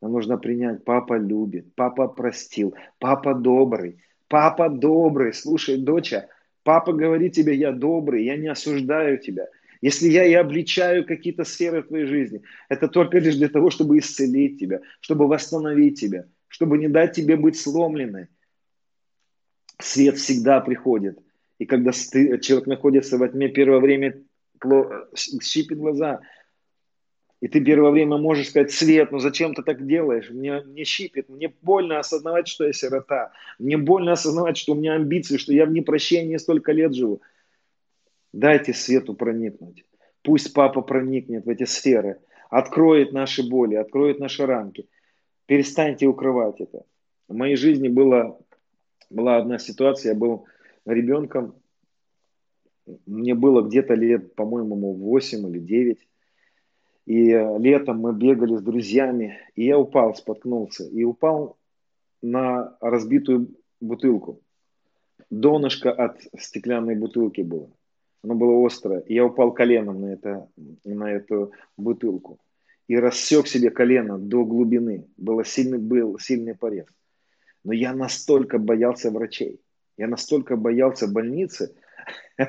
Нам нужно принять, папа любит, папа простил, папа добрый, папа добрый. Слушай, доча, Папа говорит тебе, я добрый, я не осуждаю тебя. Если я и обличаю какие-то сферы твоей жизни, это только лишь для того, чтобы исцелить тебя, чтобы восстановить тебя, чтобы не дать тебе быть сломленной. Свет всегда приходит. И когда человек находится во тьме, первое время щипит глаза – и ты первое время можешь сказать, Свет, ну зачем ты так делаешь? Мне, мне щипет, мне больно осознавать, что я сирота. Мне больно осознавать, что у меня амбиции, что я в непрощении столько лет живу. Дайте Свету проникнуть. Пусть Папа проникнет в эти сферы, откроет наши боли, откроет наши рамки. Перестаньте укрывать это. В моей жизни была, была одна ситуация, я был ребенком, мне было где-то лет, по-моему, 8 или 9. И э, летом мы бегали с друзьями, и я упал, споткнулся, и упал на разбитую бутылку. донышко от стеклянной бутылки было. Оно было острое. И я упал коленом на, это, на эту бутылку. И рассек себе колено до глубины. Было сильный, был сильный порез. Но я настолько боялся врачей. Я настолько боялся больницы.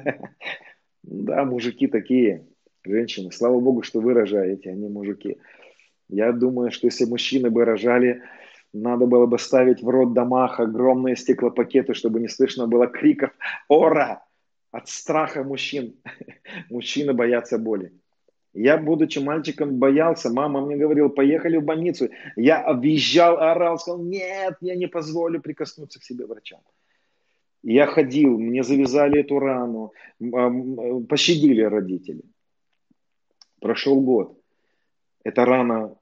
Да, мужики такие, женщины. Слава Богу, что вы рожаете, а мужики. Я думаю, что если мужчины бы рожали, надо было бы ставить в рот домах огромные стеклопакеты, чтобы не слышно было криков «Ора!» от страха мужчин. Мужчины боятся боли. Я, будучи мальчиком, боялся. Мама мне говорила, поехали в больницу. Я объезжал, орал, сказал, нет, я не позволю прикоснуться к себе врачам. Я ходил, мне завязали эту рану, пощадили родители. Прошел год. Эта рана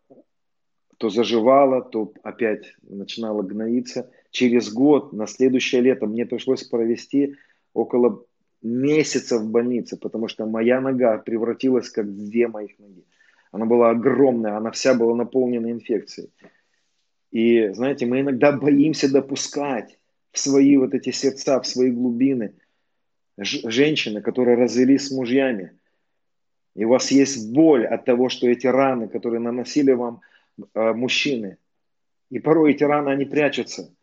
то заживала, то опять начинала гноиться. Через год, на следующее лето, мне пришлось провести около месяца в больнице, потому что моя нога превратилась как две моих ноги. Она была огромная, она вся была наполнена инфекцией. И, знаете, мы иногда боимся допускать в свои вот эти сердца, в свои глубины женщины, которые развелись с мужьями. И у вас есть боль от того, что эти раны, которые наносили вам Э, мужчины. И порой эти раны, они прячутся.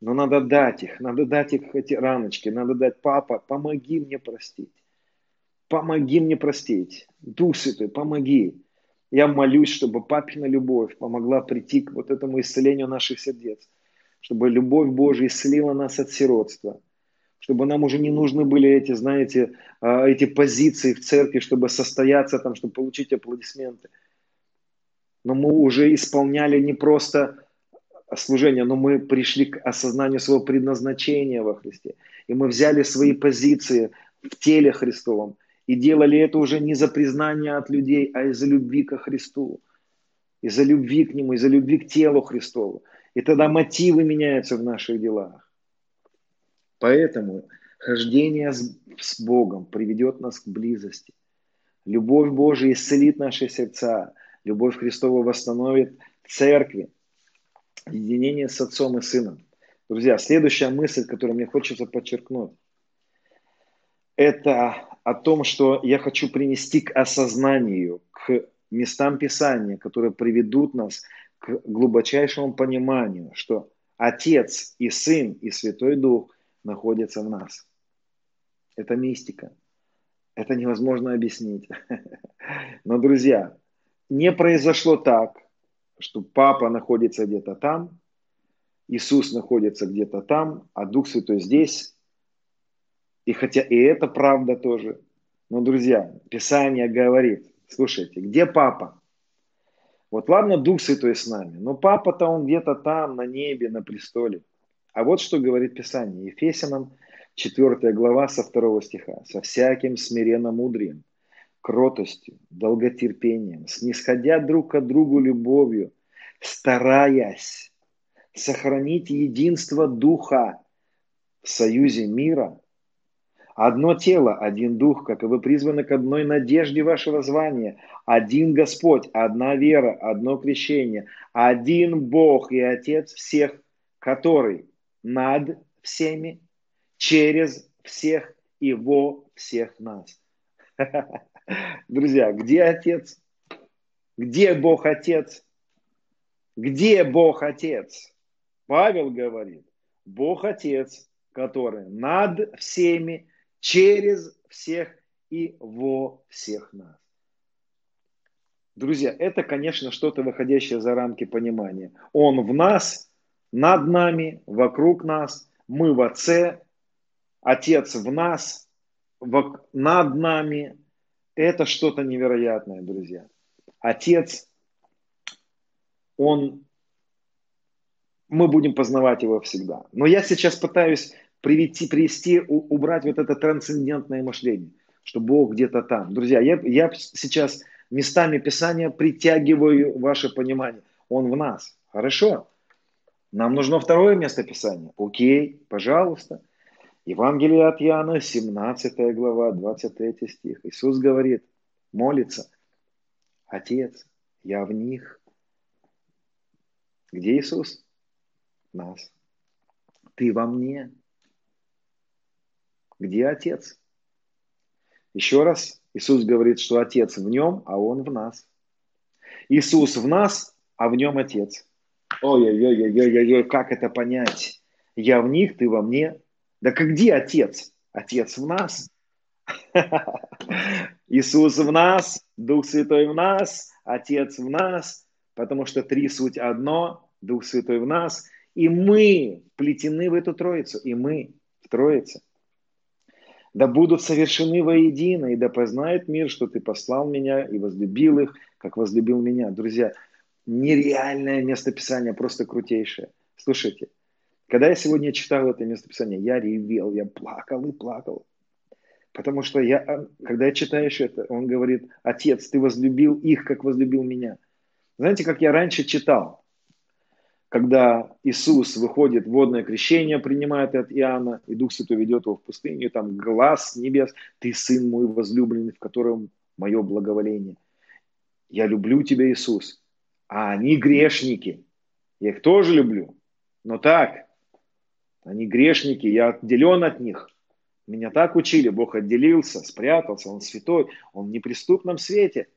Но надо дать их, надо дать их эти раночки, надо дать, папа, помоги мне простить. Помоги мне простить. Дух Святой, помоги. Я молюсь, чтобы папина любовь помогла прийти к вот этому исцелению наших сердец. Чтобы любовь Божия исцелила нас от сиротства. Чтобы нам уже не нужны были эти, знаете, э, эти позиции в церкви, чтобы состояться там, чтобы получить аплодисменты но мы уже исполняли не просто служение, но мы пришли к осознанию своего предназначения во Христе. И мы взяли свои позиции в теле Христовом и делали это уже не за признание от людей, а из-за любви ко Христу, из-за любви к Нему, из-за любви к телу Христову. И тогда мотивы меняются в наших делах. Поэтому хождение с, с Богом приведет нас к близости. Любовь Божия исцелит наши сердца – Любовь Христова восстановит церкви, единение с Отцом и Сыном. Друзья, следующая мысль, которую мне хочется подчеркнуть, это о том, что я хочу принести к осознанию, к местам Писания, которые приведут нас к глубочайшему пониманию, что Отец и Сын и Святой Дух находятся в нас. Это мистика. Это невозможно объяснить. Но, друзья, не произошло так, что папа находится где-то там, Иисус находится где-то там, а Дух Святой здесь. И хотя и это правда тоже. Но, друзья, Писание говорит, слушайте, где папа? Вот ладно, Дух Святой с нами, но папа-то он где-то там, на небе, на престоле. А вот что говорит Писание. Ефесянам 4 глава со 2 стиха. «Со всяким смиренно мудрием, кротостью, долготерпением, снисходя друг к другу любовью, стараясь сохранить единство Духа в союзе мира. Одно тело, один Дух, как и вы призваны к одной надежде вашего звания, один Господь, одна вера, одно крещение, один Бог и Отец всех, который над всеми, через всех и во всех нас. Друзья, где Отец? Где Бог Отец? Где Бог Отец? Павел говорит, Бог Отец, который над всеми, через всех и во всех нас. Друзья, это, конечно, что-то выходящее за рамки понимания. Он в нас, над нами, вокруг нас, мы в Отце, Отец в нас, над нами, это что-то невероятное, друзья. Отец, он, мы будем познавать его всегда. Но я сейчас пытаюсь привести, привести убрать вот это трансцендентное мышление, что Бог где-то там. Друзья, я, я сейчас местами Писания притягиваю ваше понимание. Он в нас. Хорошо. Нам нужно второе место Писания. Окей, пожалуйста. Евангелие от Иоанна, 17 глава, 23 стих. Иисус говорит, молится, Отец, я в них. Где Иисус? Нас. Ты во мне. Где Отец? Еще раз, Иисус говорит, что Отец в нем, а Он в нас. Иисус в нас, а в нем Отец. Ой-ой-ой-ой-ой, как это понять? Я в них, ты во мне. Да как где Отец? Отец в нас. Иисус в нас, Дух Святой в нас, Отец в нас, потому что три суть одно, Дух Святой в нас, и мы плетены в эту Троицу, и мы в Троице да будут совершены воедино, и да познает мир, что ты послал меня и возлюбил их, как возлюбил меня. Друзья, нереальное местописание, просто крутейшее. Слушайте, когда я сегодня читал это местописание, я ревел, я плакал и плакал. Потому что я, когда я читаю это, он говорит, отец, ты возлюбил их, как возлюбил меня. Знаете, как я раньше читал? Когда Иисус выходит, водное крещение принимает от Иоанна, и Дух Святой ведет его в пустыню, там глаз небес, ты сын мой возлюбленный, в котором мое благоволение. Я люблю тебя, Иисус. А они грешники. Я их тоже люблю. Но так, они грешники, я отделен от них. Меня так учили, Бог отделился, спрятался, Он святой, Он в неприступном свете –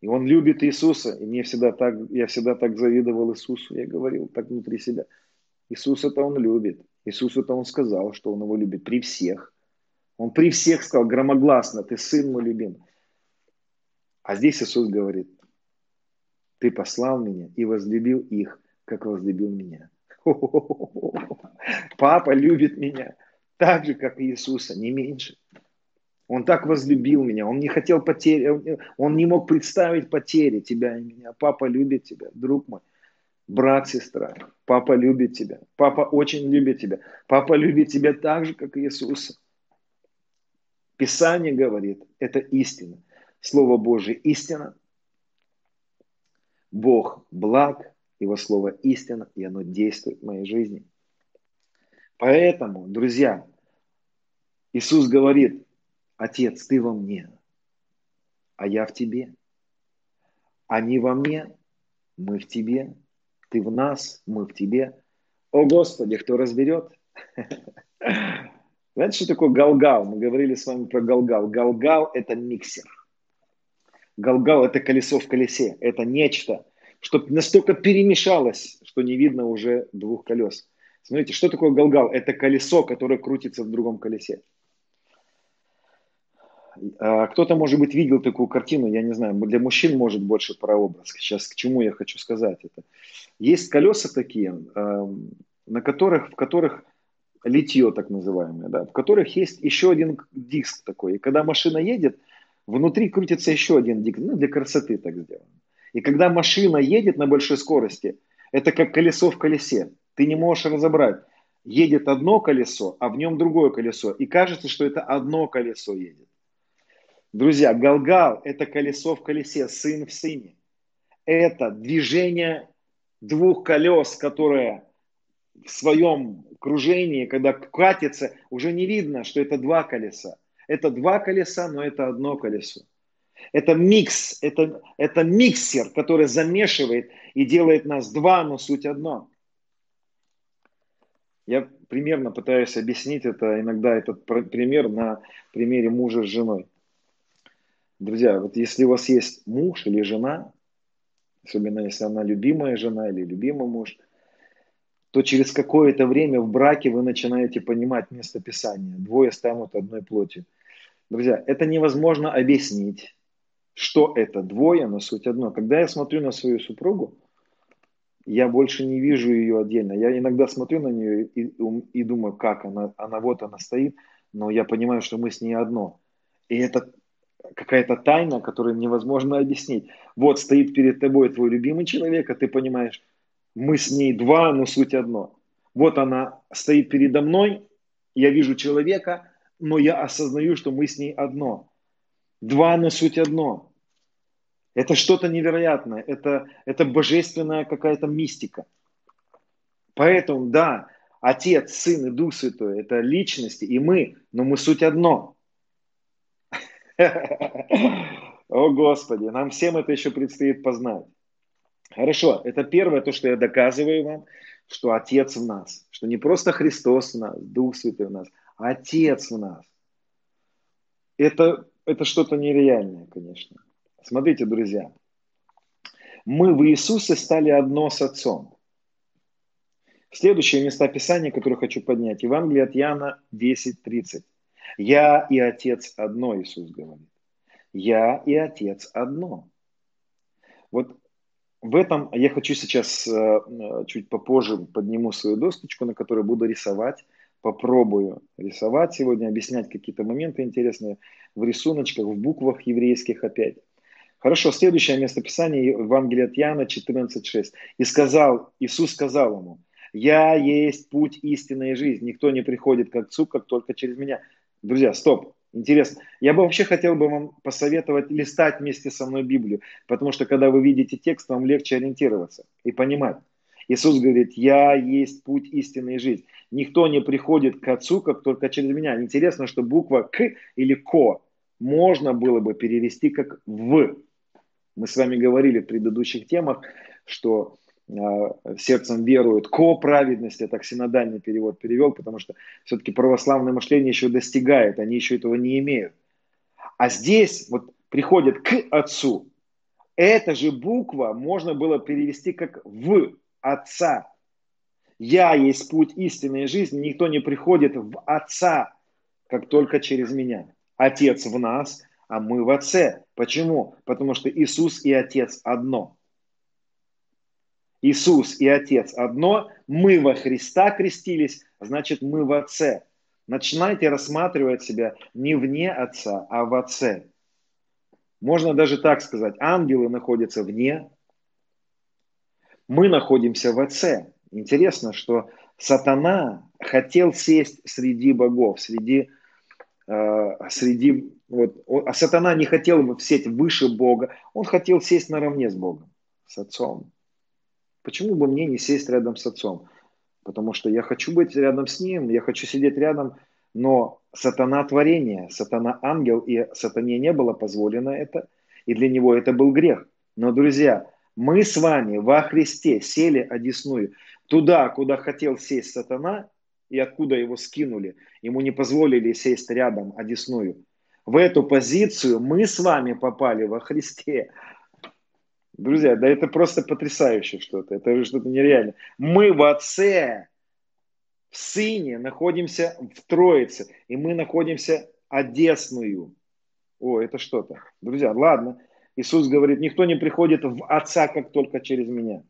и он любит Иисуса. И мне всегда так, я всегда так завидовал Иисусу. Я говорил так внутри себя. Иисус это он любит. Иисус это он сказал, что он его любит при всех. Он при всех сказал громогласно, ты сын мой любим. А здесь Иисус говорит, ты послал меня и возлюбил их, как возлюбил меня. Папа любит меня так же, как Иисуса, не меньше. Он так возлюбил меня, он не хотел потери, он не мог представить потери тебя и меня. Папа любит тебя, друг мой, брат, сестра. Папа любит тебя, папа очень любит тебя. Папа любит тебя так же, как и Иисуса. Писание говорит, это истина. Слово Божье истина. Бог благ, Его Слово истина, и оно действует в моей жизни. Поэтому, друзья, Иисус говорит, Отец, ты во мне, а я в тебе. Они во мне, мы в тебе, ты в нас, мы в тебе. О Господи, кто разберет? Знаете, что такое галгал? Мы говорили с вами про галгал. Галгал – это миксер. Галгал – это колесо в колесе. Это нечто, что настолько перемешалось, что не видно уже двух колес. Смотрите, что такое галгал? Это колесо, которое крутится в другом колесе. А, кто-то, может быть, видел такую картину, я не знаю, для мужчин может больше прообраз. Сейчас к чему я хочу сказать это. Есть колеса такие, на которых, в которых литье так называемое, да, в которых есть еще один диск такой. И когда машина едет, внутри крутится еще один диск, ну, для красоты так сделано. И когда машина едет на большой скорости, это как колесо в колесе. Ты не можешь разобрать, едет одно колесо, а в нем другое колесо. И кажется, что это одно колесо едет. Друзья, Галгал – это колесо в колесе, сын в сыне. Это движение двух колес, которые в своем кружении, когда катится, уже не видно, что это два колеса. Это два колеса, но это одно колесо. Это микс, это, это миксер, который замешивает и делает нас два, но суть одно. Я примерно пытаюсь объяснить это, иногда этот пример на примере мужа с женой. Друзья, вот если у вас есть муж или жена, особенно если она любимая жена или любимый муж, то через какое-то время в браке вы начинаете понимать место Писания. Двое станут одной плотью. Друзья, это невозможно объяснить, что это двое, но суть одно. Когда я смотрю на свою супругу, я больше не вижу ее отдельно. Я иногда смотрю на нее и, и думаю, как она, она вот она стоит, но я понимаю, что мы с ней одно. И это какая-то тайна, которую невозможно объяснить. Вот стоит перед тобой твой любимый человек, а ты понимаешь, мы с ней два, но суть одно. Вот она стоит передо мной, я вижу человека, но я осознаю, что мы с ней одно. Два, но суть одно. Это что-то невероятное, это, это божественная какая-то мистика. Поэтому, да, Отец, Сын и Дух Святой – это личности, и мы, но мы суть одно – о, Господи, нам всем это еще предстоит познать. Хорошо, это первое, то, что я доказываю вам, что Отец в нас, что не просто Христос в нас, Дух Святой в нас, Отец в нас. Это, это что-то нереальное, конечно. Смотрите, друзья, мы в Иисусе стали одно с Отцом. Следующее местописание, которое хочу поднять. Евангелие от Яна 10.30. Я и Отец одно, Иисус говорит. Я и Отец одно. Вот в этом я хочу сейчас э, чуть попозже подниму свою досточку, на которой буду рисовать. Попробую рисовать сегодня, объяснять какие-то моменты интересные в рисуночках, в буквах еврейских опять. Хорошо, следующее местописание Евангелия от Яна 14.6. «И сказал, Иисус сказал ему, я есть путь истинной жизни. Никто не приходит к Отцу, как только через меня». Друзья, стоп. Интересно. Я бы вообще хотел бы вам посоветовать листать вместе со мной Библию, потому что когда вы видите текст, вам легче ориентироваться и понимать. Иисус говорит, я есть путь истинной жизни. Никто не приходит к Отцу, как только через меня. Интересно, что буква К или Ко можно было бы перевести как В. Мы с вами говорили в предыдущих темах, что сердцем веруют, ко праведности, я так синодальный перевод перевел, потому что все-таки православное мышление еще достигает, они еще этого не имеют. А здесь вот приходит к Отцу. Эта же буква можно было перевести как в Отца. Я есть путь истинной жизни, никто не приходит в Отца, как только через меня. Отец в нас, а мы в Отце. Почему? Потому что Иисус и Отец одно. Иисус и Отец одно, мы во Христа крестились, значит мы в Отце. Начинайте рассматривать себя не вне Отца, а в Отце. Можно даже так сказать, ангелы находятся вне, мы находимся в Отце. Интересно, что сатана хотел сесть среди богов, среди, э, среди вот, а сатана не хотел сесть выше Бога, он хотел сесть наравне с Богом, с Отцом. Почему бы мне не сесть рядом с отцом? Потому что я хочу быть рядом с ним, я хочу сидеть рядом, но сатана творение, сатана ангел, и сатане не было позволено это, и для него это был грех. Но, друзья, мы с вами во Христе сели одесную туда, куда хотел сесть сатана, и откуда его скинули. Ему не позволили сесть рядом одесную. В эту позицию мы с вами попали во Христе. Друзья, да это просто потрясающе что-то. Это что-то нереально. Мы в Отце, в Сыне находимся в Троице. И мы находимся одесную. О, это что-то. Друзья, ладно. Иисус говорит, никто не приходит в Отца, как только через меня.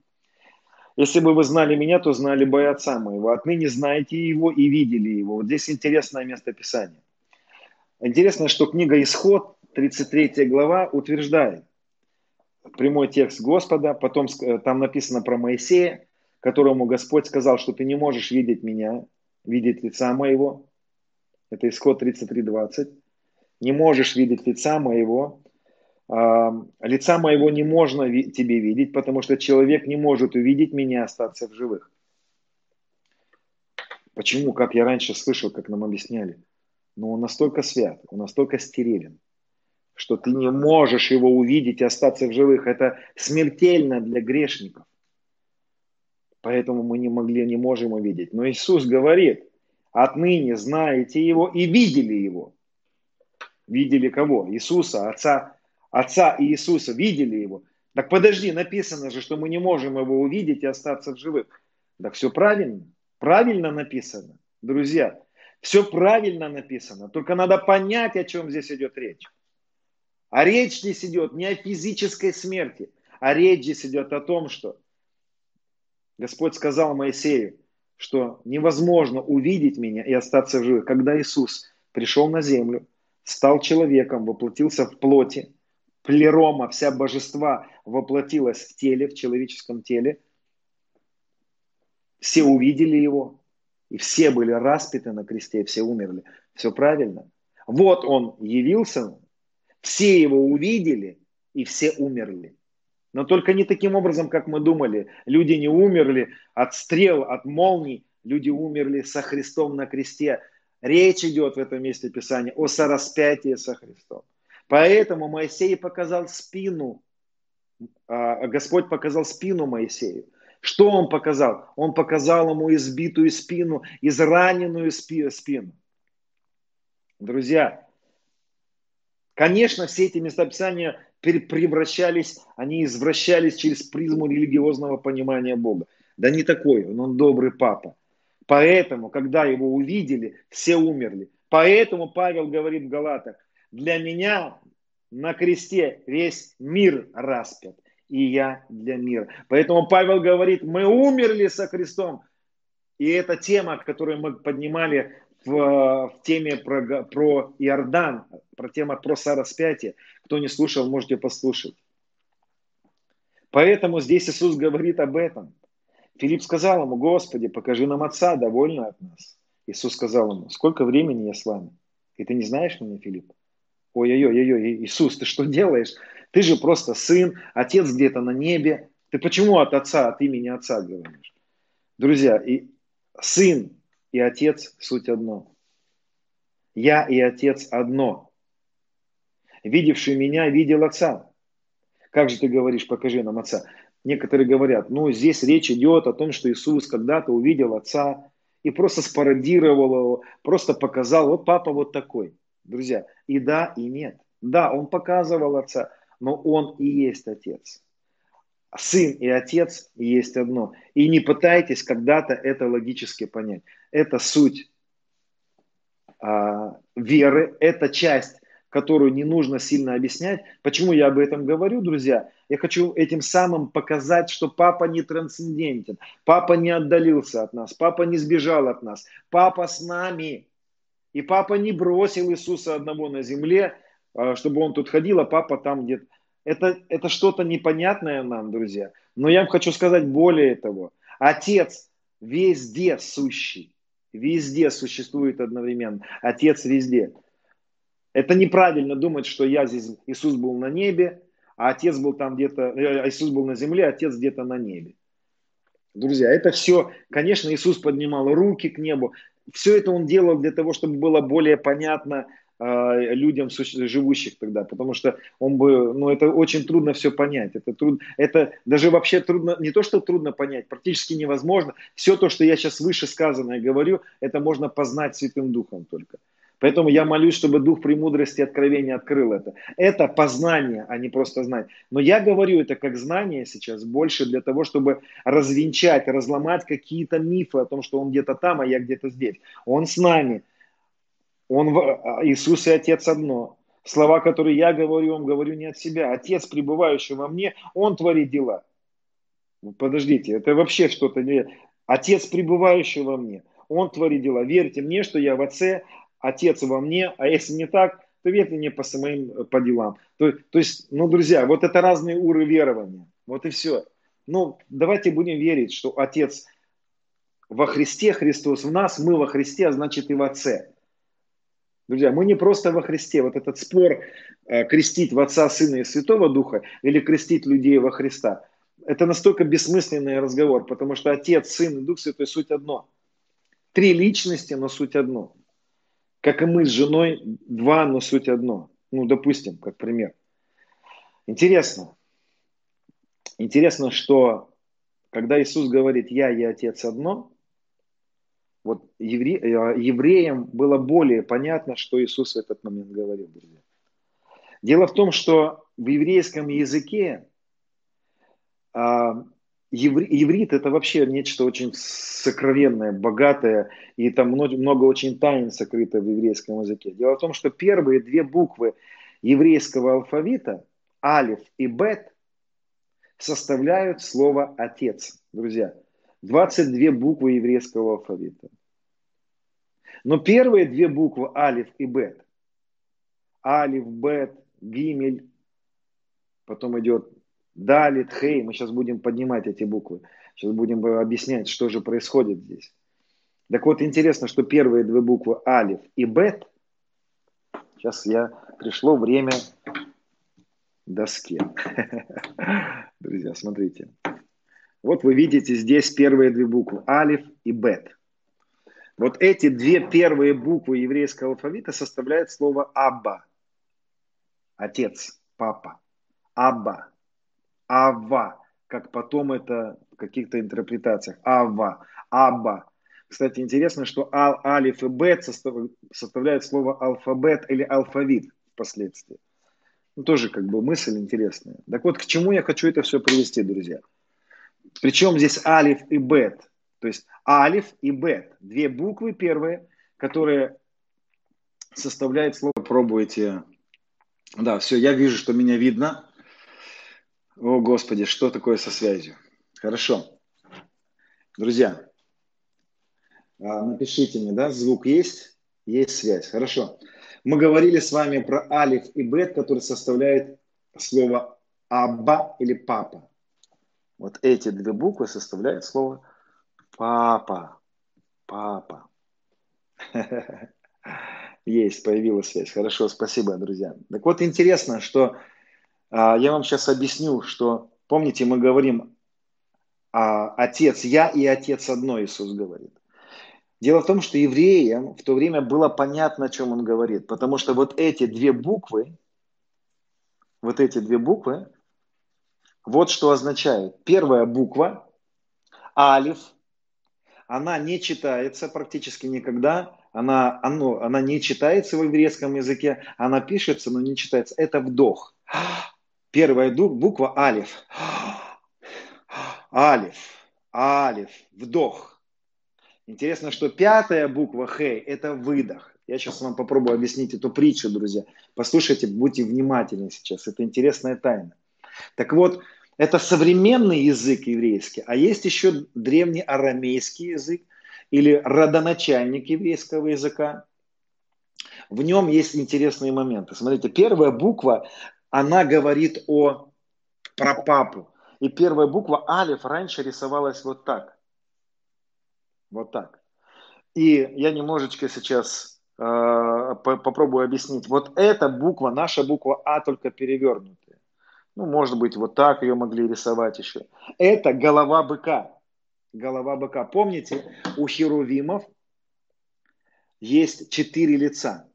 Если бы вы знали меня, то знали бы и Отца моего. Отныне знаете Его и видели Его. Вот здесь интересное место Писания. Интересно, что книга Исход, 33 глава, утверждает, прямой текст Господа, потом э, там написано про Моисея, которому Господь сказал, что ты не можешь видеть меня, видеть лица моего. Это исход 33.20. Не можешь видеть лица моего. А, лица моего не можно тебе видеть, потому что человек не может увидеть меня остаться в живых. Почему? Как я раньше слышал, как нам объясняли. Но он настолько свят, он настолько стерилен, что ты не можешь его увидеть и остаться в живых. Это смертельно для грешников. Поэтому мы не могли, не можем увидеть. Но Иисус говорит, отныне знаете его и видели его. Видели кого? Иисуса, Отца, Отца и Иисуса, видели его. Так подожди, написано же, что мы не можем его увидеть и остаться в живых. Так все правильно, правильно написано. Друзья, все правильно написано. Только надо понять, о чем здесь идет речь. А речь здесь идет не о физической смерти, а речь здесь идет о том, что Господь сказал Моисею, что невозможно увидеть меня и остаться в. Когда Иисус пришел на землю, стал человеком, воплотился в плоти, плерома, вся божества воплотилась в теле, в человеческом теле, все увидели его, и все были распяты на кресте, все умерли. Все правильно. Вот он явился все его увидели, и все умерли. Но только не таким образом, как мы думали. Люди не умерли от стрел, от молний. Люди умерли со Христом на кресте. Речь идет в этом месте Писания о сораспятии со Христом. Поэтому Моисей показал спину. А, Господь показал спину Моисею. Что он показал? Он показал ему избитую спину, израненную спину. Друзья, конечно, все эти местописания превращались, они извращались через призму религиозного понимания Бога. Да не такой, он, он добрый папа. Поэтому, когда его увидели, все умерли. Поэтому Павел говорит в Галатах, для меня на кресте весь мир распят, и я для мира. Поэтому Павел говорит, мы умерли со Христом. И это тема, которую мы поднимали в, в теме про, про Иордан, про тему про сораспятие. Кто не слушал, можете послушать. Поэтому здесь Иисус говорит об этом. Филипп сказал ему, Господи, покажи нам Отца, довольно от нас. Иисус сказал ему, сколько времени я с вами? И ты не знаешь меня, Филипп? Ой-ой-ой, Иисус, ты что делаешь? Ты же просто сын, отец где-то на небе. Ты почему от отца, от имени отца говоришь? Друзья, и сын и отец суть одно. Я и отец одно. Видевший меня видел отца. Как же ты говоришь, покажи нам отца? Некоторые говорят, ну здесь речь идет о том, что Иисус когда-то увидел отца и просто спародировал его, просто показал, вот папа вот такой. Друзья, и да, и нет. Да, он показывал отца, но он и есть отец. Сын и отец есть одно. И не пытайтесь когда-то это логически понять. Это суть а, веры, это часть, которую не нужно сильно объяснять. Почему я об этом говорю, друзья? Я хочу этим самым показать, что папа не трансцендентен, папа не отдалился от нас, папа не сбежал от нас, папа с нами. И папа не бросил Иисуса одного на земле, а, чтобы он тут ходил, а папа там где-то. Это, это что-то непонятное нам, друзья. Но я вам хочу сказать более того. Отец везде сущий. Везде существует одновременно. Отец везде. Это неправильно думать, что я здесь, Иисус был на небе, а Отец был там где-то, э, Иисус был на земле, а Отец где-то на небе. Друзья, это все, конечно, Иисус поднимал руки к небу. Все это он делал для того, чтобы было более понятно э, людям, живущих тогда, потому что он бы, ну, это очень трудно все понять. Это трудно, это даже вообще трудно, не то, что трудно понять, практически невозможно. Все то, что я сейчас выше сказанное говорю, это можно познать Святым Духом только. Поэтому я молюсь, чтобы Дух премудрости и откровения открыл это. Это познание, а не просто знать. Но я говорю это как знание сейчас больше для того, чтобы развенчать, разломать какие-то мифы о том, что Он где-то там, а я где-то здесь. Он с нами. Он, а, Иисус и Отец одно. Слова, которые я говорю, он говорю не от себя. Отец, пребывающий во мне, он творит дела. Подождите, это вообще что-то не... Отец, пребывающий во мне, он творит дела. Верьте мне, что я в Отце, Отец во мне, а если не так, то верьте мне по самым э, по делам. То, то есть, ну, друзья, вот это разные уровни верования. Вот и все. Ну, давайте будем верить, что Отец во Христе, Христос в нас, мы во Христе, а значит и в Отце. Друзья, мы не просто во Христе. Вот этот спор э, крестить в Отца, Сына и Святого Духа или крестить людей во Христа, это настолько бессмысленный разговор, потому что Отец, Сын и Дух Святой суть одно. Три личности, но суть одно. Как и мы с женой, два, но суть одно. Ну, допустим, как пример. Интересно. Интересно, что когда Иисус говорит «Я и Отец одно», вот евре, э, евреям было более понятно, что Иисус в этот момент говорил, друзья. Дело в том, что в еврейском языке а, Еврит это вообще нечто очень сокровенное, богатое, и там много, много очень тайн сокрыто в еврейском языке. Дело в том, что первые две буквы еврейского алфавита, алиф и бет, составляют слово «отец». Друзья, 22 буквы еврейского алфавита. Но первые две буквы алиф и бет, алиф, бет, гимель, потом идет Далит, Хей, мы сейчас будем поднимать эти буквы. Сейчас будем объяснять, что же происходит здесь. Так вот, интересно, что первые две буквы Алиф и Бет, сейчас я, пришло время доски. Друзья, смотрите. Вот вы видите здесь первые две буквы Алиф и Бет. Вот эти две первые буквы еврейского алфавита составляют слово Абба. Отец, папа. Абба. Ава, как потом это в каких-то интерпретациях. Ава, Аба. Кстати, интересно, что ал, алиф и бет составляют слово алфабет или алфавит впоследствии. Ну, тоже как бы мысль интересная. Так вот, к чему я хочу это все привести, друзья? Причем здесь алиф и бет. То есть алиф и бет. Две буквы первые, которые составляют слово. Пробуйте. Да, все, я вижу, что меня видно. О, Господи, что такое со связью? Хорошо. Друзья, а, напишите мне, да, звук есть? Есть связь. Хорошо. Мы говорили с вами про алиф и бет, который составляет слово аба или папа. Вот эти две буквы составляют слово папа. Папа. Есть, появилась связь. Хорошо, спасибо, друзья. Так вот, интересно, что а, я вам сейчас объясню, что, помните, мы говорим, а, отец я и отец одно, Иисус говорит. Дело в том, что евреям в то время было понятно, о чем он говорит, потому что вот эти две буквы, вот эти две буквы, вот что означает. Первая буква, алиф, она не читается практически никогда, она, оно, она не читается в еврейском языке, она пишется, но не читается. Это вдох. Первая буква алиф. Алиф, алиф, вдох. Интересно, что пятая буква «хей» – это выдох. Я сейчас вам попробую объяснить эту притчу, друзья. Послушайте, будьте внимательны сейчас. Это интересная тайна. Так вот, это современный язык еврейский, а есть еще древний арамейский язык или родоначальник еврейского языка. В нем есть интересные моменты. Смотрите, первая буква, она говорит о про папу. И первая буква алиф раньше рисовалась вот так. Вот так. И я немножечко сейчас э, попробую объяснить. Вот эта буква, наша буква А, только перевернутая. Ну, может быть, вот так ее могли рисовать еще. Это голова быка. Голова быка. Помните, у херувимов есть четыре лица.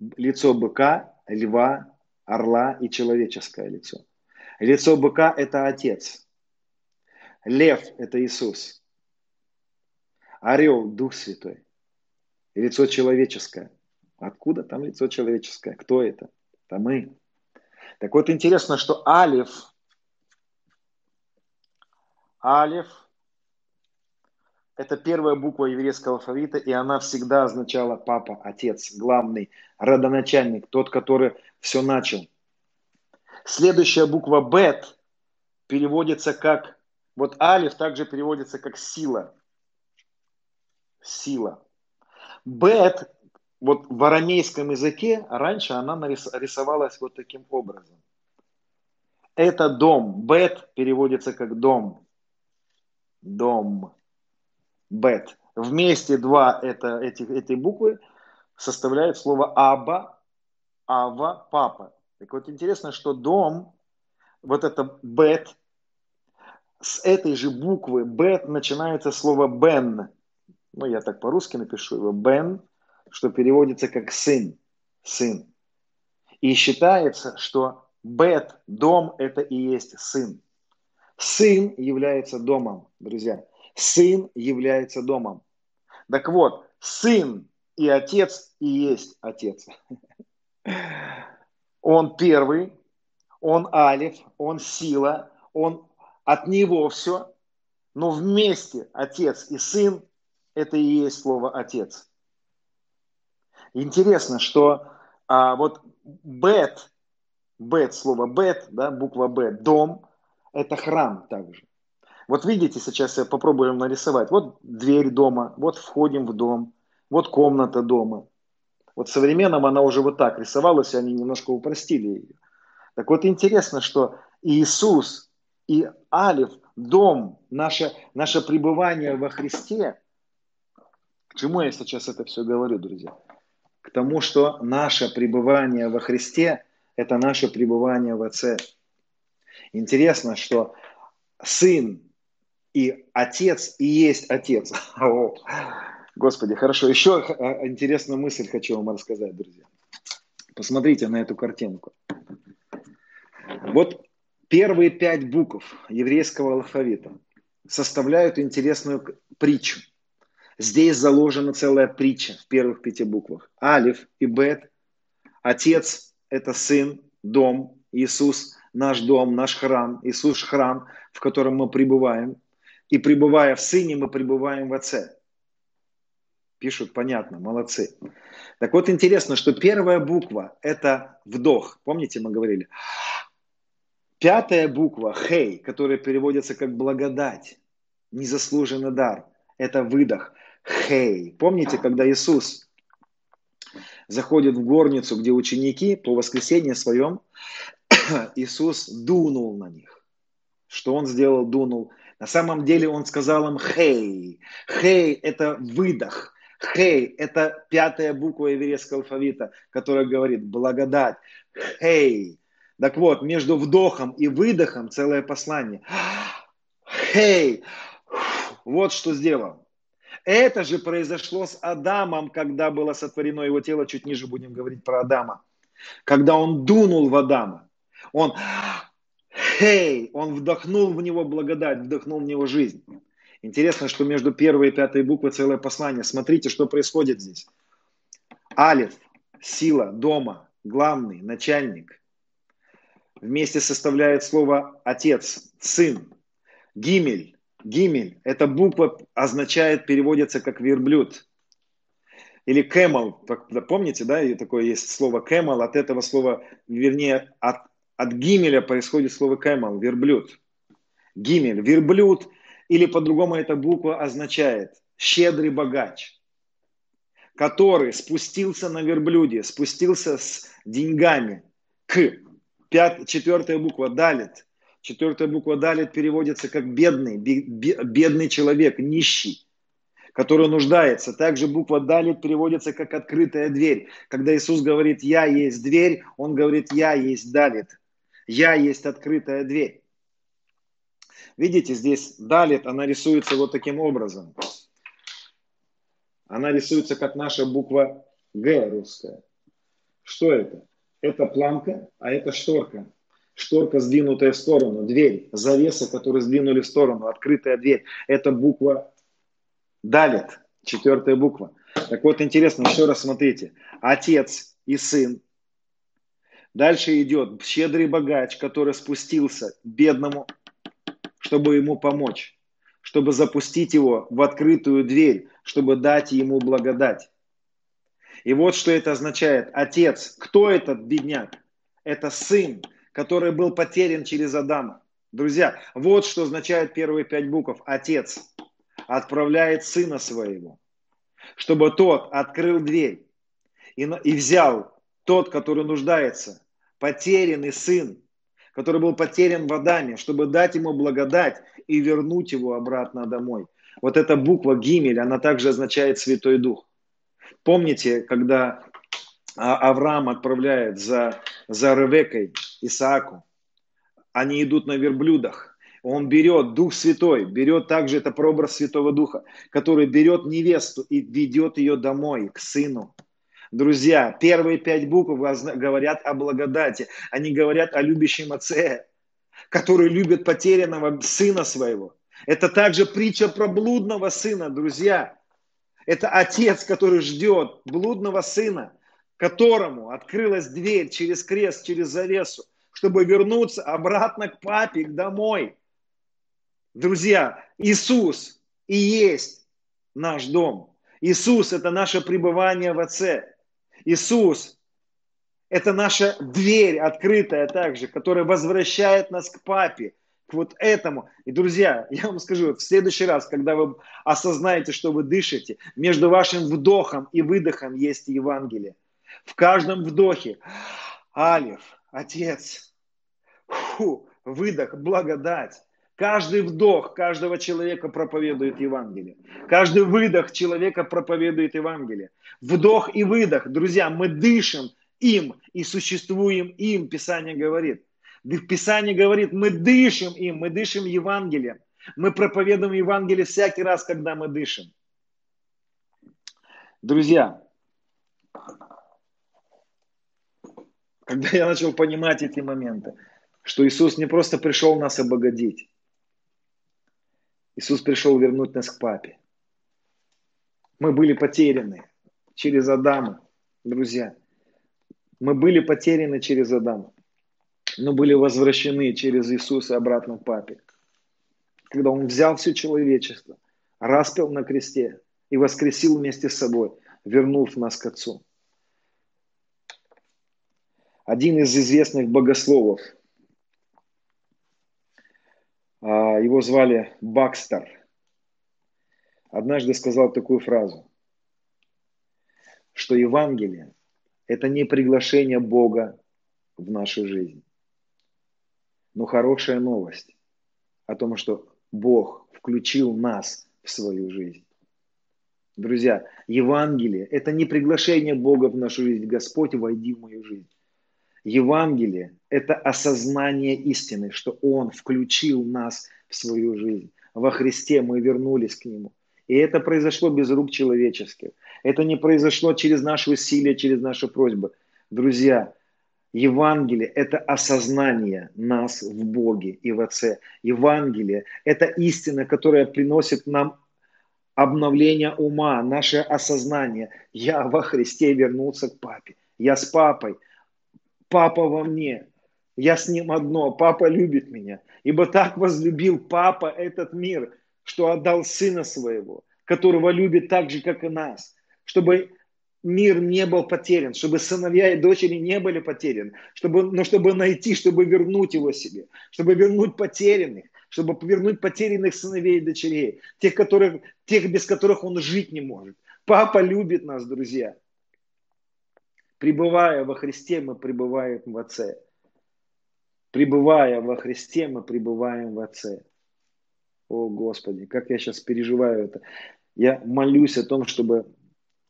Лицо быка, льва, орла и человеческое лицо. Лицо быка – это Отец. Лев – это Иисус. Орел – Дух Святой. лицо человеческое. Откуда там лицо человеческое? Кто это? Это мы. Так вот, интересно, что Алиф, Алиф – это первая буква еврейского алфавита, и она всегда означала папа, отец, главный, родоначальник, тот, который все начал. Следующая буква Бет переводится как, вот Алиф также переводится как сила. Сила. Бет, вот в арамейском языке раньше она рисовалась вот таким образом. Это дом. Бет переводится как дом. Дом. Бет. Вместе два это, эти, эти буквы составляют слово Аба, Ава, Папа. Так вот интересно, что дом, вот это бет, с этой же буквы бет начинается слово бен. Ну, я так по-русски напишу его. Бен, что переводится как сын. Сын. И считается, что бет, дом, это и есть сын. Сын является домом, друзья. Сын является домом. Так вот, сын и отец и есть отец. Он первый, он алиф, он сила, он от него все, но вместе отец и сын – это и есть слово отец. Интересно, что а, вот бет, бет, слово бет, да, буква б, дом, это храм также. Вот видите, сейчас я попробую нарисовать. Вот дверь дома, вот входим в дом, вот комната дома. Вот в современном она уже вот так рисовалась, и они немножко упростили ее. Так вот интересно, что Иисус и Алиф, дом, наше, наше пребывание во Христе, к чему я сейчас это все говорю, друзья? К тому, что наше пребывание во Христе – это наше пребывание в Отце. Интересно, что Сын и Отец и есть Отец. Господи, хорошо. Еще а, интересную мысль хочу вам рассказать, друзья. Посмотрите на эту картинку. Вот первые пять букв еврейского алфавита составляют интересную притчу. Здесь заложена целая притча в первых пяти буквах. Алиф и Бет. Отец – это сын, дом, Иисус – наш дом, наш храм. Иисус – храм, в котором мы пребываем. И пребывая в Сыне, мы пребываем в Отце. Пишут, понятно, молодцы. Так вот, интересно, что первая буква – это вдох. Помните, мы говорили? Пятая буква – хей, которая переводится как благодать, незаслуженный дар. Это выдох. Хей. Помните, когда Иисус заходит в горницу, где ученики по воскресенье своем, Иисус дунул на них. Что он сделал, дунул? На самом деле он сказал им хей. Хей – это выдох. Хей – это пятая буква еврейского алфавита, которая говорит благодать. Хей. Так вот, между вдохом и выдохом целое послание. Хей. Вот что сделал. Это же произошло с Адамом, когда было сотворено его тело. Чуть ниже будем говорить про Адама. Когда он дунул в Адама. Он, хей, он вдохнул в него благодать, вдохнул в него жизнь. Интересно, что между первой и пятой буквой целое послание. Смотрите, что происходит здесь. Алиф, сила, дома, главный, начальник. Вместе составляет слово отец, сын. Гимель, гимель. Эта буква означает, переводится как верблюд. Или кэмел, помните, да, и такое есть слово кэмел, от этого слова, вернее, от, от гимеля происходит слово кэмел, верблюд. Гимель, верблюд или по-другому эта буква означает щедрый богач, который спустился на верблюде, спустился с деньгами к пят, четвертая буква далит. Четвертая буква далит переводится как бедный, бедный человек, нищий, который нуждается. Также буква далит переводится как открытая дверь. Когда Иисус говорит «Я есть дверь», Он говорит «Я есть далит». «Я есть открытая дверь». Видите, здесь далит, она рисуется вот таким образом. Она рисуется как наша буква Г русская. Что это? Это планка, а это шторка. Шторка, сдвинутая в сторону, дверь, завеса, которую сдвинули в сторону, открытая дверь. Это буква далит, четвертая буква. Так вот, интересно, еще раз смотрите. Отец и сын. Дальше идет щедрый богач, который спустился бедному чтобы ему помочь, чтобы запустить его в открытую дверь, чтобы дать ему благодать. И вот что это означает. Отец, кто этот бедняк? Это сын, который был потерян через Адама. Друзья, вот что означает первые пять букв. Отец отправляет сына своего, чтобы тот открыл дверь и, и взял тот, который нуждается, потерянный сын, который был потерян в Адаме, чтобы дать ему благодать и вернуть его обратно домой. Вот эта буква Гимель, она также означает Святой Дух. Помните, когда Авраам отправляет за, за Ревекой Исааку, они идут на верблюдах, он берет Дух Святой, берет также это прообраз Святого Духа, который берет невесту и ведет ее домой, к сыну. Друзья, первые пять букв говорят о благодати. Они говорят о любящем отце, который любит потерянного сына своего. Это также притча про блудного сына, друзья. Это отец, который ждет блудного сына, которому открылась дверь через крест, через завесу, чтобы вернуться обратно к папе, домой. Друзья, Иисус и есть наш дом. Иисус – это наше пребывание в Отце. Иисус – это наша дверь открытая также, которая возвращает нас к папе, к вот этому. И, друзья, я вам скажу, в следующий раз, когда вы осознаете, что вы дышите, между вашим вдохом и выдохом есть Евангелие. В каждом вдохе Алиф, Отец, фу, выдох, благодать. Каждый вдох каждого человека проповедует Евангелие. Каждый выдох человека проповедует Евангелие. Вдох и выдох. Друзья, мы дышим им и существуем им, Писание говорит. Писание говорит, мы дышим им, мы дышим Евангелием. Мы проповедуем Евангелие всякий раз, когда мы дышим. Друзья, когда я начал понимать эти моменты, что Иисус не просто пришел нас обогодить, Иисус пришел вернуть нас к папе. Мы были потеряны через Адама, друзья. Мы были потеряны через Адама, но были возвращены через Иисуса обратно к Папе. Когда Он взял все человечество, распил на кресте и воскресил вместе с собой, вернув нас к Отцу. Один из известных богословов, а, его звали Бакстер, однажды сказал такую фразу, что Евангелие – это не приглашение Бога в нашу жизнь, но хорошая новость о том, что Бог включил нас в свою жизнь. Друзья, Евангелие – это не приглашение Бога в нашу жизнь. Господь, войди в мою жизнь. Евангелие – это осознание истины, что Он включил нас в свою жизнь. Во Христе мы вернулись к Нему. И это произошло без рук человеческих. Это не произошло через наши усилия, через наши просьбы. Друзья, Евангелие – это осознание нас в Боге и в Отце. Евангелие – это истина, которая приносит нам обновление ума, наше осознание. Я во Христе вернулся к папе. Я с папой. Папа во мне. Я с ним одно. Папа любит меня. Ибо так возлюбил папа этот мир – что отдал Сына Своего, которого любит так же, как и нас, чтобы мир не был потерян, чтобы сыновья и дочери не были потеряны, чтобы, но чтобы найти, чтобы вернуть его себе, чтобы вернуть потерянных, чтобы вернуть потерянных сыновей и дочерей, тех, которых, тех, без которых он жить не может. Папа любит нас, друзья. Пребывая во Христе, мы пребываем в Отце. Пребывая во Христе, мы пребываем в Отце. О, Господи, как я сейчас переживаю это. Я молюсь о том, чтобы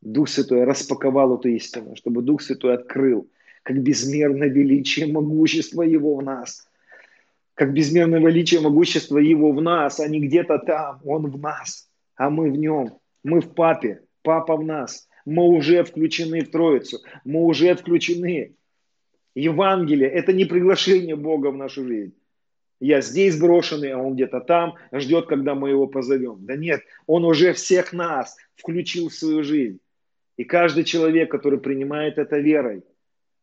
Дух Святой распаковал эту истину, чтобы Дух Святой открыл, как безмерное величие, могущество Его в нас. Как безмерное величие, могущество Его в нас, а не где-то там. Он в нас, а мы в Нем. Мы в Папе, Папа в нас. Мы уже включены в Троицу. Мы уже включены. Евангелие – это не приглашение Бога в нашу жизнь. Я здесь брошенный, а он где-то там, ждет, когда мы его позовем. Да нет, он уже всех нас включил в свою жизнь. И каждый человек, который принимает это верой,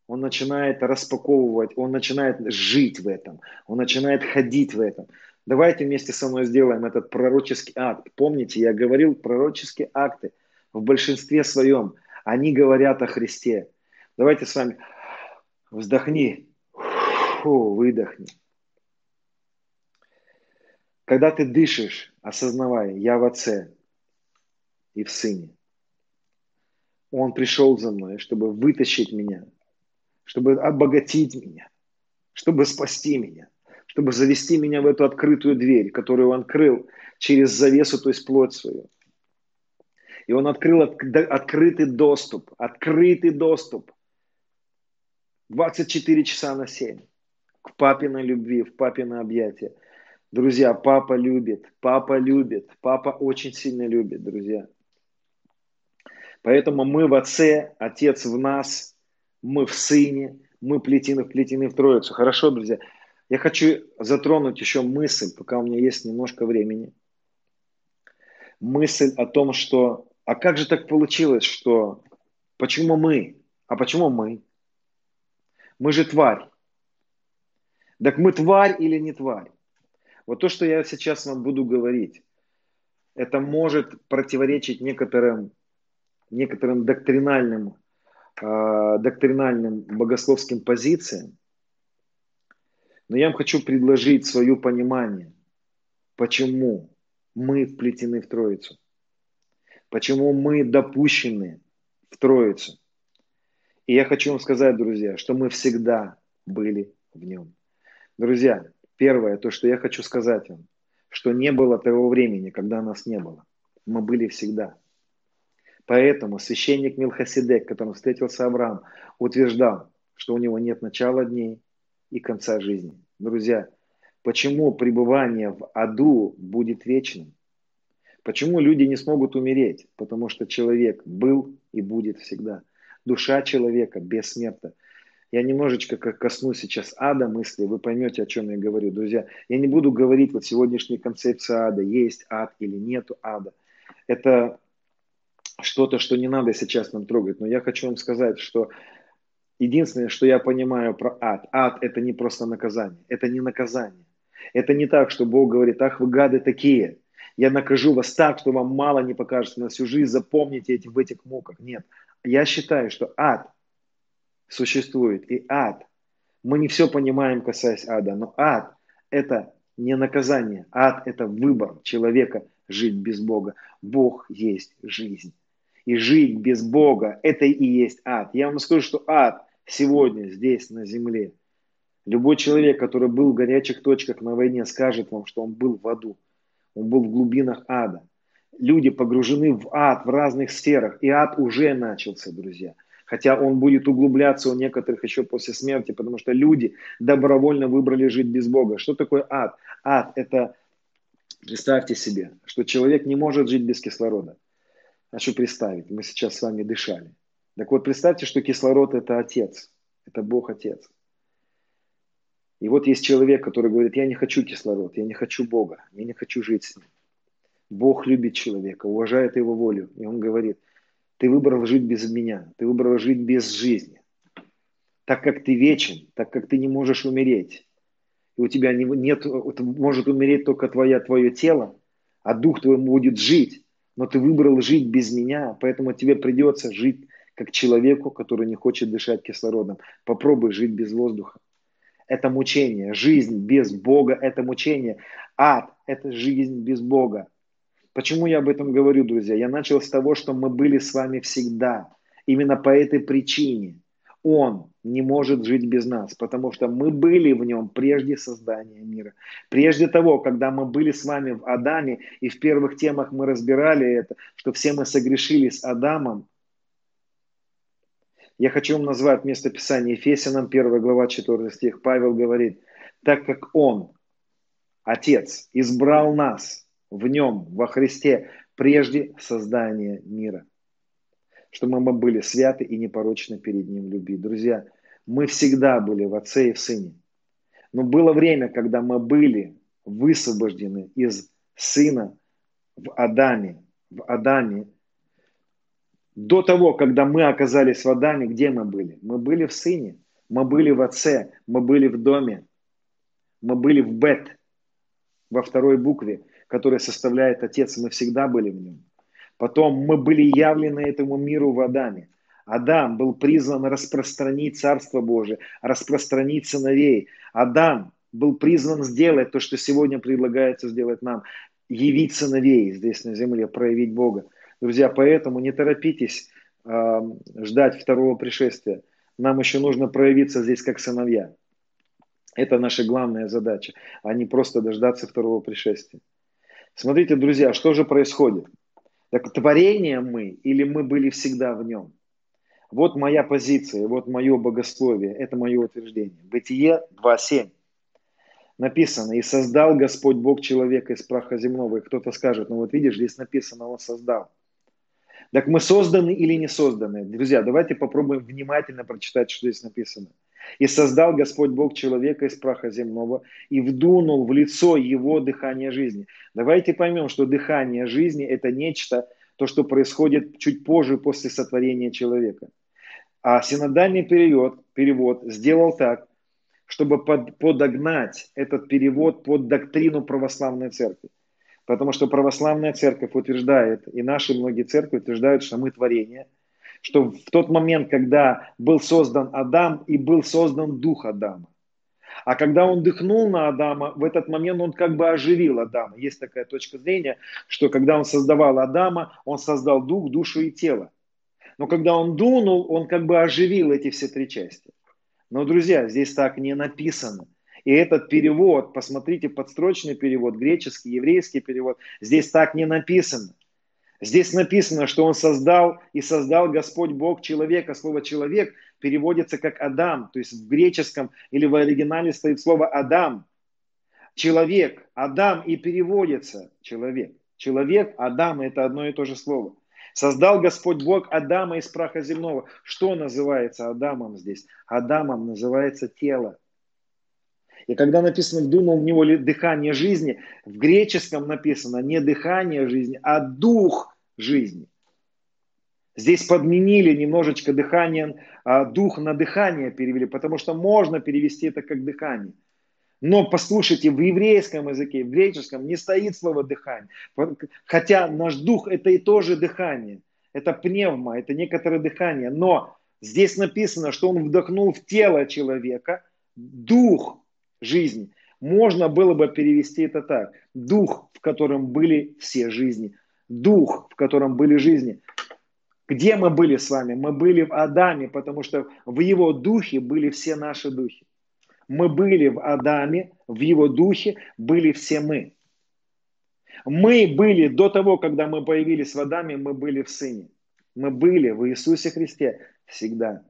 он начинает распаковывать, он начинает жить в этом, он начинает ходить в этом. Давайте вместе со мной сделаем этот пророческий акт. Помните, я говорил, пророческие акты в большинстве своем, они говорят о Христе. Давайте с вами вздохни, фу, выдохни. Когда ты дышишь, осознавая, я в Отце и в Сыне. Он пришел за мной, чтобы вытащить меня, чтобы обогатить меня, чтобы спасти меня, чтобы завести меня в эту открытую дверь, которую он открыл через завесу, то есть плоть свою. И он открыл открытый доступ, открытый доступ 24 часа на 7 к папиной любви, в папиное объятие. Друзья, папа любит, папа любит, папа очень сильно любит, друзья. Поэтому мы в Отце, Отец в нас, мы в Сыне, мы плетены, вплетены в Троицу. Хорошо, друзья? Я хочу затронуть еще мысль, пока у меня есть немножко времени. Мысль о том, что, а как же так получилось, что, почему мы, а почему мы? Мы же тварь. Так мы тварь или не тварь? Вот то, что я сейчас вам буду говорить, это может противоречить некоторым, некоторым доктринальным, э, доктринальным богословским позициям. Но я вам хочу предложить свое понимание, почему мы вплетены в Троицу, почему мы допущены в Троицу. И я хочу вам сказать, друзья, что мы всегда были в нем. Друзья, Первое, то, что я хочу сказать вам, что не было того времени, когда нас не было. Мы были всегда. Поэтому священник Милхасидек, которым встретился Авраам, утверждал, что у него нет начала дней и конца жизни. Друзья, почему пребывание в аду будет вечным? Почему люди не смогут умереть? Потому что человек был и будет всегда. Душа человека бессмертна. Я немножечко коснусь сейчас ада мысли, вы поймете, о чем я говорю. Друзья, я не буду говорить вот сегодняшней концепции ада, есть ад или нету ада. Это что-то, что не надо сейчас нам трогать. Но я хочу вам сказать, что единственное, что я понимаю про ад, ад это не просто наказание, это не наказание. Это не так, что Бог говорит, ах вы гады такие, я накажу вас так, что вам мало не покажется на всю жизнь, запомните эти в этих муках. Нет, я считаю, что ад существует, и ад, мы не все понимаем, касаясь ада, но ад – это не наказание, ад – это выбор человека жить без Бога. Бог есть жизнь. И жить без Бога – это и есть ад. Я вам скажу, что ад сегодня здесь, на земле. Любой человек, который был в горячих точках на войне, скажет вам, что он был в аду. Он был в глубинах ада. Люди погружены в ад в разных сферах. И ад уже начался, друзья. Хотя он будет углубляться у некоторых еще после смерти, потому что люди добровольно выбрали жить без Бога. Что такое ад? Ад – это, представьте себе, что человек не может жить без кислорода. Хочу представить, мы сейчас с вами дышали. Так вот, представьте, что кислород – это Отец, это Бог Отец. И вот есть человек, который говорит, я не хочу кислород, я не хочу Бога, я не хочу жить с ним. Бог любит человека, уважает его волю. И он говорит, ты выбрал жить без меня, ты выбрал жить без жизни. Так как ты вечен, так как ты не можешь умереть, и у тебя не, нет, может умереть только твое, твое тело, а дух твой будет жить, но ты выбрал жить без меня, поэтому тебе придется жить как человеку, который не хочет дышать кислородом. Попробуй жить без воздуха. Это мучение. Жизнь без Бога – это мучение. Ад – это жизнь без Бога. Почему я об этом говорю, друзья? Я начал с того, что мы были с вами всегда. Именно по этой причине Он не может жить без нас, потому что мы были в Нем прежде создания мира. Прежде того, когда мы были с вами в Адаме, и в первых темах мы разбирали это, что все мы согрешили с Адамом, я хочу вам назвать место Писания Ефесянам, 1 глава, 4 стих. Павел говорит, так как Он, Отец, избрал нас в Нем, во Христе, прежде создания мира, чтобы мы были святы и непорочны перед Ним любви. Друзья, мы всегда были в Отце и в Сыне. Но было время, когда мы были высвобождены из Сына в Адаме, в Адаме до того, когда мы оказались в Адаме, где мы были? Мы были в Сыне, мы были в Отце, мы были в доме, мы были в Бет, во второй букве, которая составляет Отец, мы всегда были в нем. Потом мы были явлены этому миру в Адаме. Адам был призван распространить Царство Божие, распространить сыновей. Адам был призван сделать то, что сегодня предлагается сделать нам. Явить сыновей здесь на земле, проявить Бога. Друзья, поэтому не торопитесь э, ждать второго пришествия. Нам еще нужно проявиться здесь как сыновья. Это наша главная задача, а не просто дождаться второго пришествия. Смотрите, друзья, что же происходит? Так творение мы или мы были всегда в нем? Вот моя позиция, вот мое богословие, это мое утверждение. Бытие 2.7 написано, и создал Господь Бог человека из праха земного. И кто-то скажет, ну вот видишь, здесь написано, он создал. Так мы созданы или не созданы? Друзья, давайте попробуем внимательно прочитать, что здесь написано. «И создал Господь Бог человека из праха земного, и вдунул в лицо его дыхание жизни». Давайте поймем, что дыхание жизни – это нечто, то, что происходит чуть позже после сотворения человека. А синодальный перевод, перевод сделал так, чтобы под, подогнать этот перевод под доктрину православной церкви. Потому что православная церковь утверждает, и наши многие церкви утверждают, что мы творение, что в тот момент, когда был создан Адам, и был создан дух Адама. А когда он дыхнул на Адама, в этот момент он как бы оживил Адама. Есть такая точка зрения, что когда он создавал Адама, он создал дух, душу и тело. Но когда он дунул, он как бы оживил эти все три части. Но, друзья, здесь так не написано. И этот перевод, посмотрите, подстрочный перевод, греческий, еврейский перевод, здесь так не написано. Здесь написано, что он создал и создал Господь Бог человека. Слово человек переводится как Адам, то есть в греческом или в оригинале стоит слово Адам. Человек, Адам и переводится человек. Человек, Адам – это одно и то же слово. Создал Господь Бог Адама из праха земного. Что называется Адамом здесь? Адамом называется тело. И когда написано «вдунул в него дыхание жизни», в греческом написано не дыхание жизни, а дух жизни. Здесь подменили немножечко дыхание, а, дух на дыхание перевели, потому что можно перевести это как дыхание. Но послушайте, в еврейском языке, в греческом не стоит слово дыхание. Хотя наш дух это и тоже дыхание. Это пневма, это некоторое дыхание. Но здесь написано, что он вдохнул в тело человека дух жизни. Можно было бы перевести это так. Дух, в котором были все жизни. Дух, в котором были жизни. Где мы были с вами? Мы были в Адаме, потому что в его духе были все наши духи. Мы были в Адаме, в его духе были все мы. Мы были до того, когда мы появились в Адаме, мы были в Сыне. Мы были в Иисусе Христе всегда.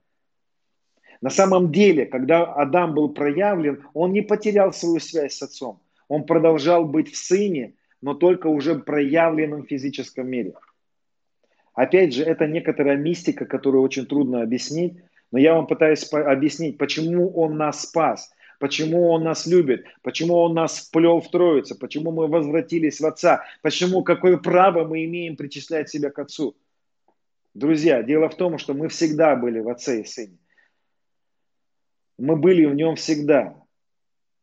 На самом деле, когда Адам был проявлен, он не потерял свою связь с Отцом. Он продолжал быть в Сыне, но только уже проявленном в физическом мире. Опять же, это некоторая мистика, которую очень трудно объяснить, но я вам пытаюсь объяснить, почему Он нас спас, почему Он нас любит, почему Он нас вплел в Троицу, почему мы возвратились в Отца, почему, какое право мы имеем причислять себя к Отцу. Друзья, дело в том, что мы всегда были в Отце и Сыне. Мы были в Нем всегда.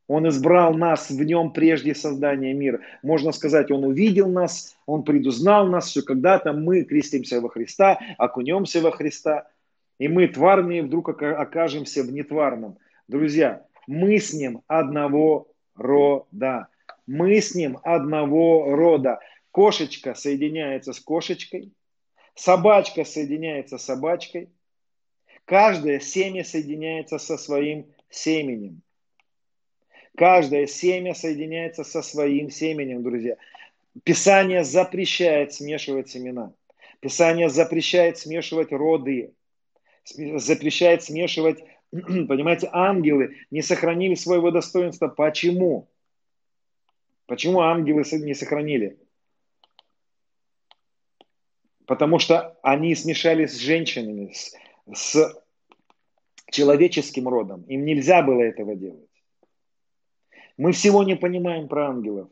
Он избрал нас в нем прежде создания мира. Можно сказать, он увидел нас, он предузнал нас, все когда-то мы крестимся во Христа, окунемся во Христа, и мы тварные вдруг окажемся в нетварном. Друзья, мы с ним одного рода. Мы с ним одного рода. Кошечка соединяется с кошечкой, собачка соединяется с собачкой, каждое семя соединяется со своим семенем. Каждое семя соединяется со своим семенем, друзья. Писание запрещает смешивать семена. Писание запрещает смешивать роды. Запрещает смешивать, понимаете, ангелы не сохранили своего достоинства. Почему? Почему ангелы не сохранили? Потому что они смешались с женщинами, с, с человеческим родом. Им нельзя было этого делать. Мы всего не понимаем про ангелов.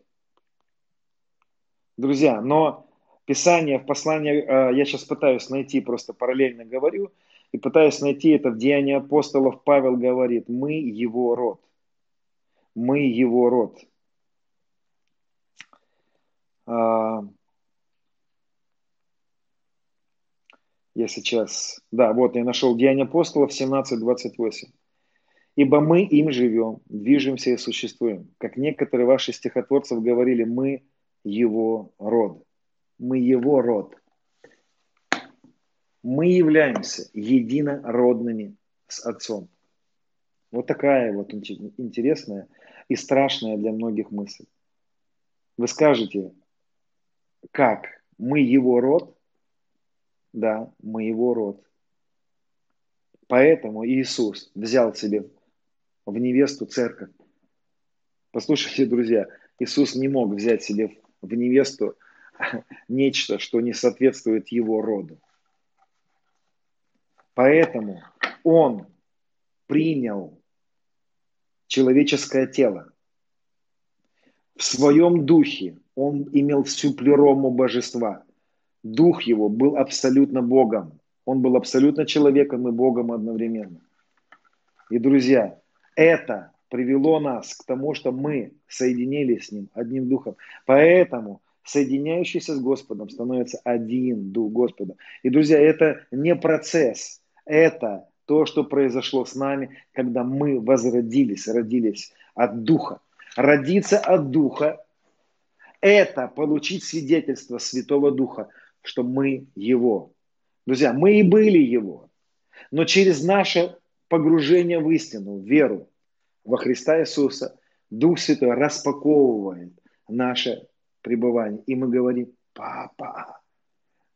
Друзья, но Писание в послании, э, я сейчас пытаюсь найти, просто параллельно говорю, и пытаюсь найти это в Деянии апостолов. Павел говорит, мы его род. Мы его род. Я сейчас, да, вот я нашел Деяние апостолов 17.28 ибо мы им живем, движемся и существуем. Как некоторые ваши стихотворцев говорили, мы его род. Мы его род. Мы являемся единородными с Отцом. Вот такая вот интересная и страшная для многих мысль. Вы скажете, как? Мы его род? Да, мы его род. Поэтому Иисус взял себе в невесту церковь. Послушайте, друзья, Иисус не мог взять себе в невесту нечто, что не соответствует его роду. Поэтому он принял человеческое тело. В своем духе он имел всю плерому божества. Дух его был абсолютно Богом. Он был абсолютно человеком и Богом одновременно. И, друзья, это привело нас к тому, что мы соединились с Ним одним духом. Поэтому соединяющийся с Господом становится один дух Господа. И, друзья, это не процесс, это то, что произошло с нами, когда мы возродились, родились от Духа. Родиться от Духа – это получить свидетельство Святого Духа, что мы Его. Друзья, мы и были Его. Но через наше погружение в истину, в веру во Христа Иисуса, Дух Святой распаковывает наше пребывание. И мы говорим, папа.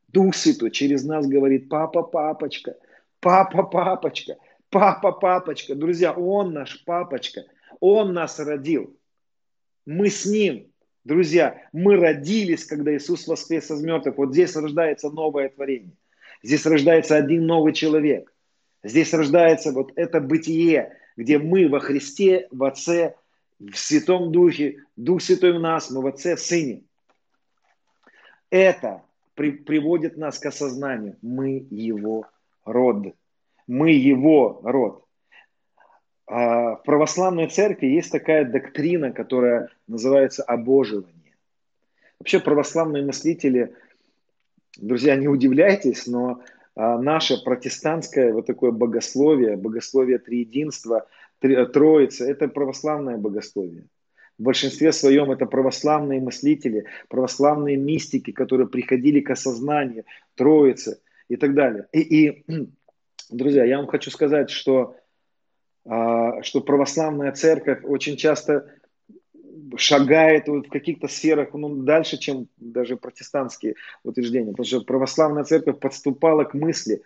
Дух Святой через нас говорит, папа, папочка, папа, папочка, папа, папочка. Друзья, Он наш папочка. Он нас родил. Мы с Ним. Друзья, мы родились, когда Иисус воскрес из мертвых. Вот здесь рождается новое творение. Здесь рождается один новый человек. Здесь рождается вот это бытие, где мы во Христе, в Отце, в Святом Духе, Дух Святой в нас, мы в Отце, в Сыне. Это при, приводит нас к осознанию. Мы его род. Мы его род. А в православной церкви есть такая доктрина, которая называется обоживание. Вообще православные мыслители, друзья, не удивляйтесь, но а, наше протестантское вот такое богословие, богословие триединства, троица, это православное богословие. В большинстве своем это православные мыслители, православные мистики, которые приходили к осознанию Троицы и так далее. И, и друзья, я вам хочу сказать, что, что православная церковь очень часто шагает в каких-то сферах ну, дальше, чем даже протестантские утверждения. Потому что православная церковь подступала к мысли.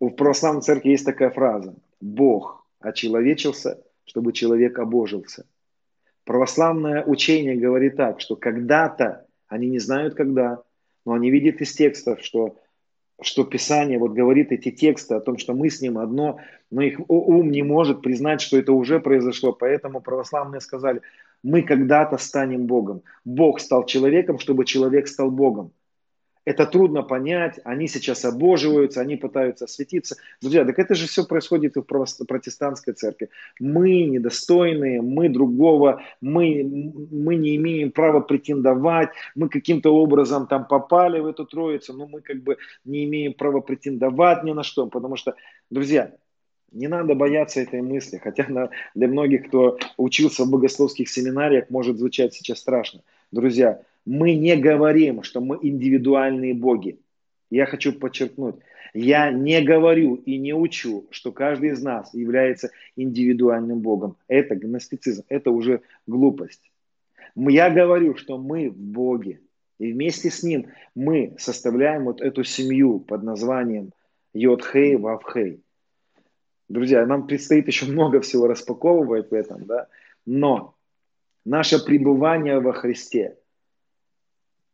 В православной церкви есть такая фраза. Бог очеловечился, чтобы человек обожился. Православное учение говорит так, что когда-то, они не знают когда, но они видят из текстов, что, что Писание вот говорит эти тексты о том, что мы с ним одно, но их ум не может признать, что это уже произошло. Поэтому православные сказали, мы когда-то станем Богом. Бог стал человеком, чтобы человек стал Богом. Это трудно понять, они сейчас обоживаются, они пытаются осветиться. Друзья, так это же все происходит и в протестантской церкви. Мы недостойные, мы другого, мы, мы не имеем права претендовать, мы каким-то образом там попали в эту троицу, но мы как бы не имеем права претендовать ни на что, потому что, друзья, не надо бояться этой мысли, хотя на, для многих, кто учился в богословских семинариях, может звучать сейчас страшно. Друзья, мы не говорим, что мы индивидуальные боги. Я хочу подчеркнуть, я не говорю и не учу, что каждый из нас является индивидуальным богом. Это гностицизм, это уже глупость. Я говорю, что мы в Боге. И вместе с Ним мы составляем вот эту семью под названием Йодхей Вавхей. Друзья, нам предстоит еще много всего распаковывать в этом, да? но наше пребывание во Христе –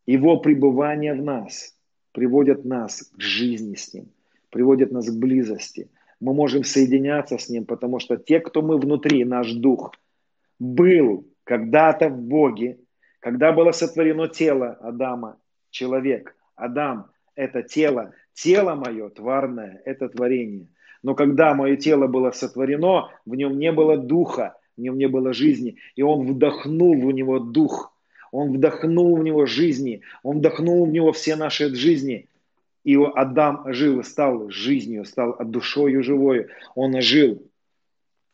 его пребывание в нас приводит нас к жизни с Ним, приводит нас к близости. Мы можем соединяться с Ним, потому что те, кто мы внутри, наш дух, был когда-то в Боге, когда было сотворено тело Адама, человек, Адам – это тело, тело мое тварное – это творение. Но когда мое тело было сотворено, в нем не было духа, в нем не было жизни, и он вдохнул в него дух – он вдохнул в него жизни, Он вдохнул в него все наши жизни. И Адам жил стал жизнью, стал душою живою. Он ожил.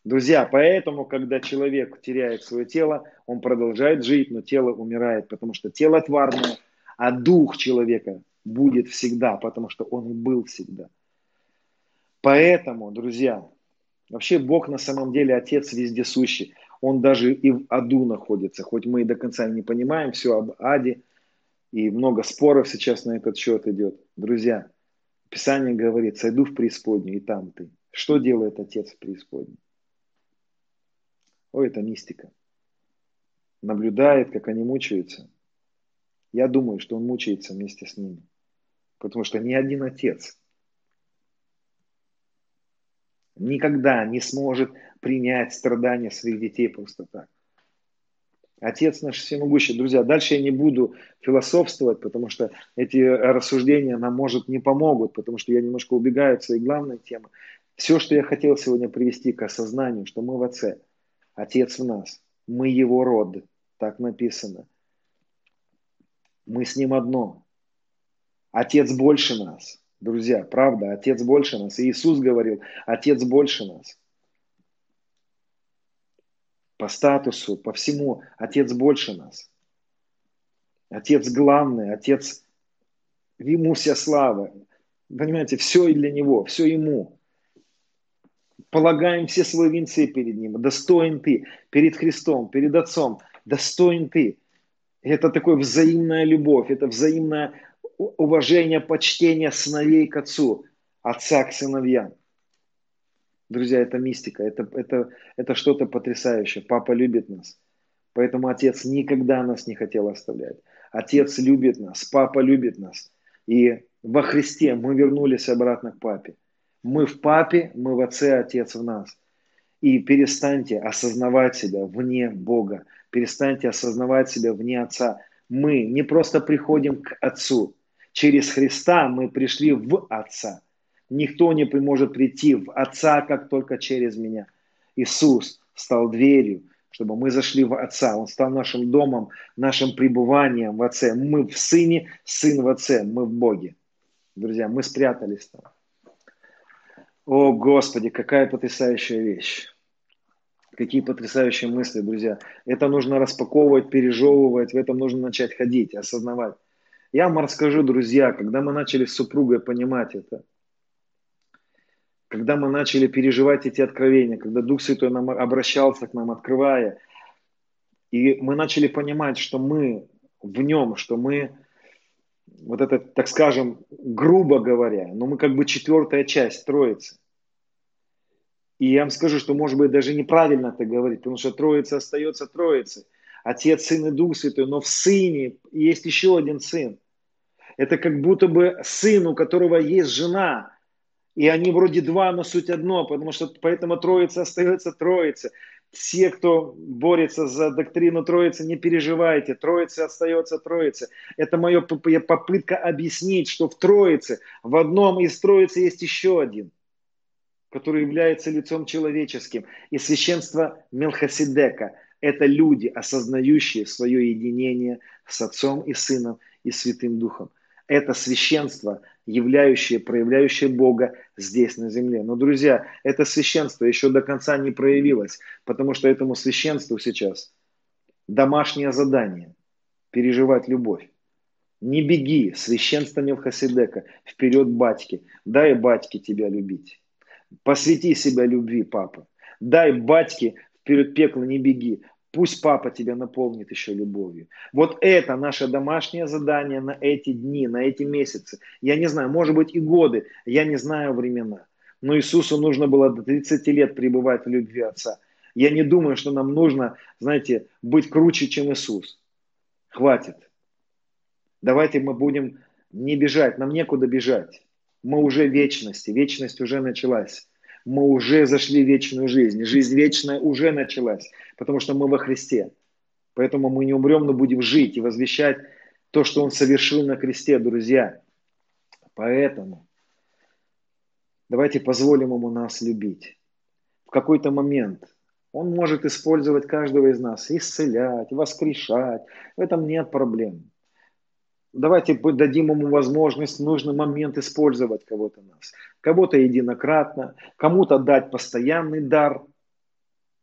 Друзья, поэтому, когда человек теряет свое тело, он продолжает жить, но тело умирает, потому что тело тварное, а дух человека будет всегда, потому что он и был всегда. Поэтому, друзья, вообще Бог на самом деле Отец вездесущий он даже и в аду находится, хоть мы и до конца не понимаем все об аде, и много споров сейчас на этот счет идет. Друзья, Писание говорит, сойду в преисподнюю, и там ты. Что делает Отец в преисподней? Ой, это мистика. Наблюдает, как они мучаются. Я думаю, что он мучается вместе с ними. Потому что ни один отец никогда не сможет принять страдания своих детей просто так. Отец наш всемогущий. Друзья, дальше я не буду философствовать, потому что эти рассуждения нам, может, не помогут, потому что я немножко убегаю от своей главной темы. Все, что я хотел сегодня привести к осознанию, что мы в Отце, Отец в нас, мы Его род, так написано. Мы с Ним одно. Отец больше нас. Друзья, правда, Отец больше нас. И Иисус говорил, Отец больше нас. По статусу, по всему, Отец больше нас. Отец главный, Отец, Ему вся слава. Понимаете, все и для Него, все Ему. Полагаем все свои венцы перед Ним. Достоин Ты перед Христом, перед Отцом. Достоин Ты. Это такая взаимная любовь, это взаимное уважение, почтение сыновей к отцу, отца к сыновьям. Друзья, это мистика, это, это, это что-то потрясающее. Папа любит нас, поэтому отец никогда нас не хотел оставлять. Отец любит нас, папа любит нас. И во Христе мы вернулись обратно к папе. Мы в папе, мы в отце, отец в нас. И перестаньте осознавать себя вне Бога. Перестаньте осознавать себя вне Отца. Мы не просто приходим к Отцу, Через Христа мы пришли в Отца. Никто не может прийти в Отца, как только через меня. Иисус стал дверью, чтобы мы зашли в Отца. Он стал нашим домом, нашим пребыванием в Отце. Мы в Сыне, Сын в Отце, мы в Боге. Друзья, мы спрятались там. О, Господи, какая потрясающая вещь. Какие потрясающие мысли, друзья. Это нужно распаковывать, пережевывать, в этом нужно начать ходить, осознавать. Я вам расскажу, друзья, когда мы начали с супругой понимать это, когда мы начали переживать эти откровения, когда Дух Святой нам обращался к нам, открывая, и мы начали понимать, что мы в нем, что мы, вот это, так скажем, грубо говоря, но мы как бы четвертая часть Троицы. И я вам скажу, что может быть даже неправильно это говорить, потому что Троица остается Троицей. Отец, Сын и Дух Святой, но в Сыне есть еще один Сын. Это как будто бы сын, у которого есть жена, и они вроде два, но суть одно, потому что поэтому Троица остается Троица. Все, кто борется за доктрину Троицы, не переживайте, Троица остается Троица. Это моя попытка объяснить, что в Троице, в одном из Троицы есть еще один, который является лицом человеческим. И священство Мелхоседека – это люди, осознающие свое единение с Отцом и Сыном и Святым Духом это священство, являющее, проявляющее Бога здесь на земле. Но, друзья, это священство еще до конца не проявилось, потому что этому священству сейчас домашнее задание – переживать любовь. Не беги, священство Мелхоседека, вперед батьки, дай батьке тебя любить. Посвяти себя любви, папа. Дай батьке вперед пекла не беги, Пусть папа тебя наполнит еще любовью. Вот это наше домашнее задание на эти дни, на эти месяцы. Я не знаю, может быть и годы, я не знаю времена. Но Иисусу нужно было до 30 лет пребывать в любви Отца. Я не думаю, что нам нужно, знаете, быть круче, чем Иисус. Хватит. Давайте мы будем не бежать, нам некуда бежать. Мы уже в вечности, вечность уже началась мы уже зашли в вечную жизнь. Жизнь вечная уже началась, потому что мы во Христе. Поэтому мы не умрем, но будем жить и возвещать то, что Он совершил на кресте, друзья. Поэтому давайте позволим Ему нас любить. В какой-то момент Он может использовать каждого из нас, исцелять, воскрешать. В этом нет проблем. Давайте дадим ему возможность в нужный момент использовать кого-то нас. Кого-то единократно, кому-то дать постоянный дар.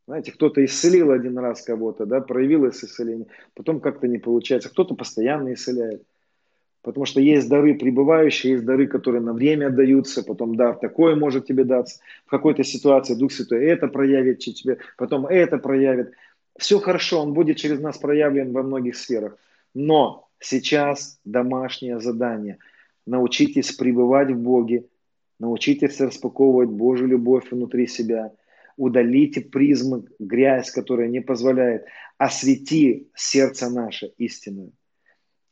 Знаете, кто-то исцелил один раз кого-то, да, проявил исцеление, потом как-то не получается. Кто-то постоянно исцеляет. Потому что есть дары пребывающие, есть дары, которые на время даются, потом дар такой может тебе даться. В какой-то ситуации Дух Святой это проявит тебе, потом это проявит. Все хорошо, Он будет через нас проявлен во многих сферах. Но Сейчас домашнее задание. Научитесь пребывать в Боге, научитесь распаковывать Божью любовь внутри себя. Удалите призмы, грязь, которая не позволяет. Освети сердце наше истинное.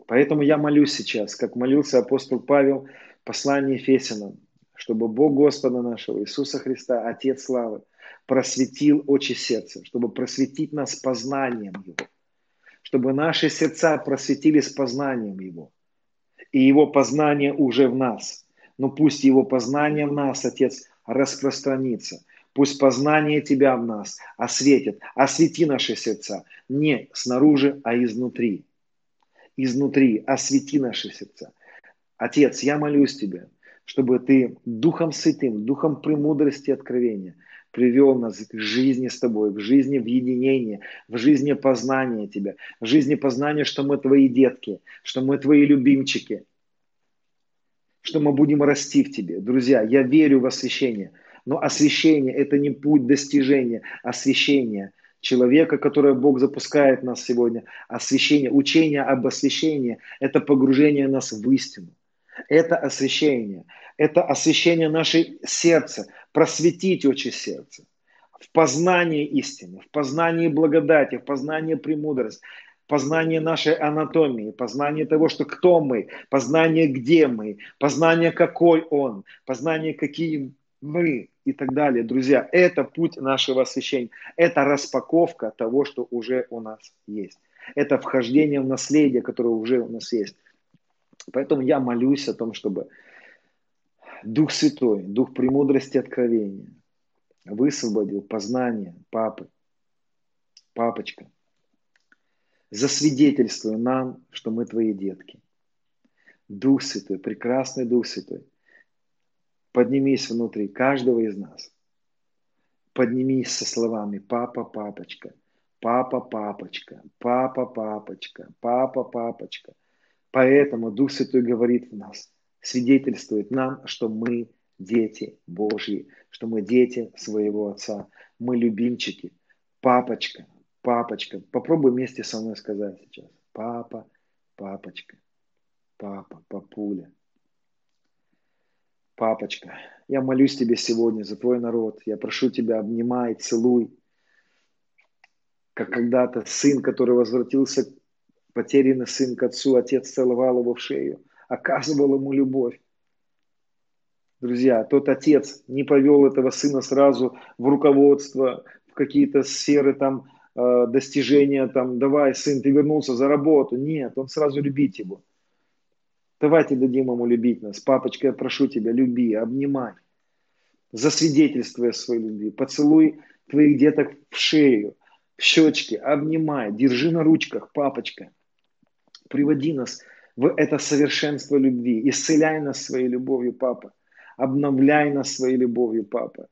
Поэтому я молюсь сейчас, как молился апостол Павел в послании Ефесянам, чтобы Бог Господа нашего Иисуса Христа, Отец Славы, просветил очи сердца, чтобы просветить нас познанием Его чтобы наши сердца просветились познанием Его. И Его познание уже в нас. Но пусть Его познание в нас, Отец, распространится. Пусть познание Тебя в нас осветит. Освети наши сердца. Не снаружи, а изнутри. Изнутри. Освети наши сердца. Отец, я молюсь Тебе, чтобы Ты Духом Святым, Духом премудрости и откровения – привел нас к жизни с тобой, к жизни в единении, в жизни познания тебя, в жизни познания, что мы твои детки, что мы твои любимчики, что мы будем расти в тебе. Друзья, я верю в освящение, но освящение – это не путь достижения, освящение человека, которое Бог запускает нас сегодня, освящение, учение об освящении – это погружение нас в истину. Это освящение, это освящение нашей сердца, просветить очи сердца в познании истины, в познании благодати, в познании премудрости, познание нашей анатомии, познание того, что кто мы, познание где мы, познание какой он, познание какие мы и так далее. Друзья, это путь нашего освящения. Это распаковка того, что уже у нас есть. Это вхождение в наследие, которое уже у нас есть. Поэтому я молюсь о том, чтобы Дух Святой, Дух премудрости откровения высвободил познание папы, папочка. Засвидетельствуй нам, что мы твои детки. Дух Святой, прекрасный Дух Святой, поднимись внутри каждого из нас. Поднимись со словами «Папа, папочка», «Папа, папочка», «Папа, папочка», «Папа, папочка». Поэтому Дух Святой говорит в нас, свидетельствует нам, что мы дети Божьи, что мы дети своего Отца, мы любимчики. Папочка, папочка. Попробуй вместе со мной сказать сейчас. Папа, папочка, папа, папуля. Папочка, я молюсь тебе сегодня за твой народ. Я прошу тебя, обнимай, целуй. Как когда-то сын, который возвратился потерянный сын к отцу, отец целовал его в шею, оказывал ему любовь. Друзья, тот отец не повел этого сына сразу в руководство, в какие-то сферы там э, достижения, там, давай, сын, ты вернулся за работу. Нет, он сразу любить его. Давайте дадим ему любить нас. Папочка, я прошу тебя, люби, обнимай. Засвидетельствуй своей любви. Поцелуй твоих деток в шею, в щечки, обнимай, держи на ручках, папочка приводи нас в это совершенство любви. Исцеляй нас своей любовью, Папа. Обновляй нас своей любовью, Папа.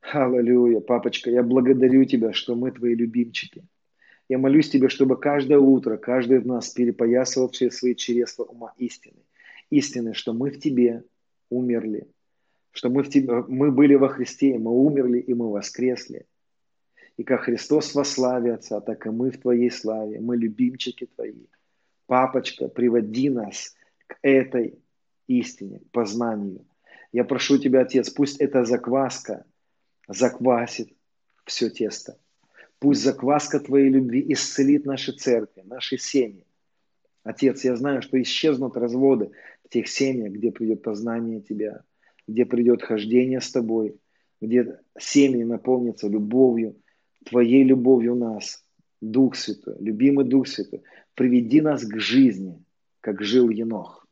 Аллилуйя, папочка, я благодарю Тебя, что мы Твои любимчики. Я молюсь Тебе, чтобы каждое утро, каждый из нас перепоясывал все свои чресла ума истины. Истины, что мы в Тебе умерли, что мы, в тебе, мы были во Христе, мы умерли и мы воскресли. И как Христос во славе Отца, так и мы в Твоей славе. Мы любимчики Твои. Папочка, приводи нас к этой истине, к познанию. Я прошу Тебя, Отец, пусть эта закваска заквасит все тесто. Пусть закваска Твоей любви исцелит наши церкви, наши семьи. Отец, я знаю, что исчезнут разводы в тех семьях, где придет познание Тебя, где придет хождение с Тобой, где семьи наполнятся любовью, Твоей любовью нас, Дух Святой, любимый Дух Святой, приведи нас к жизни, как жил Енох.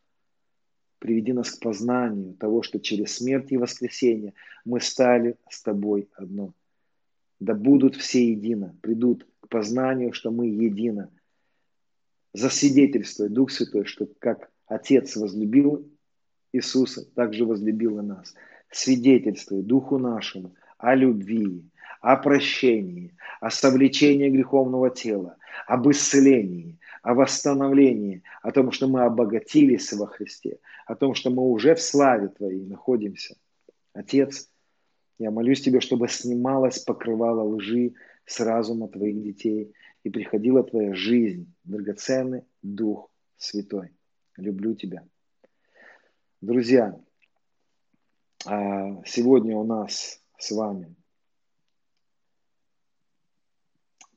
Приведи нас к познанию того, что через смерть и воскресение мы стали с Тобой одно. Да будут все едино, придут к познанию, что мы едино. Засвидетельствуй, Дух Святой, что как Отец возлюбил Иисуса, так же возлюбил и нас. Свидетельствуй Духу нашему о любви, о прощении, о совлечении греховного тела, об исцелении, о восстановлении, о том, что мы обогатились во Христе, о том, что мы уже в славе Твоей находимся. Отец, я молюсь Тебе, чтобы снималось покрывало лжи с разума Твоих детей и приходила Твоя жизнь, драгоценный Дух Святой. Люблю Тебя. Друзья, а, сегодня у нас с вами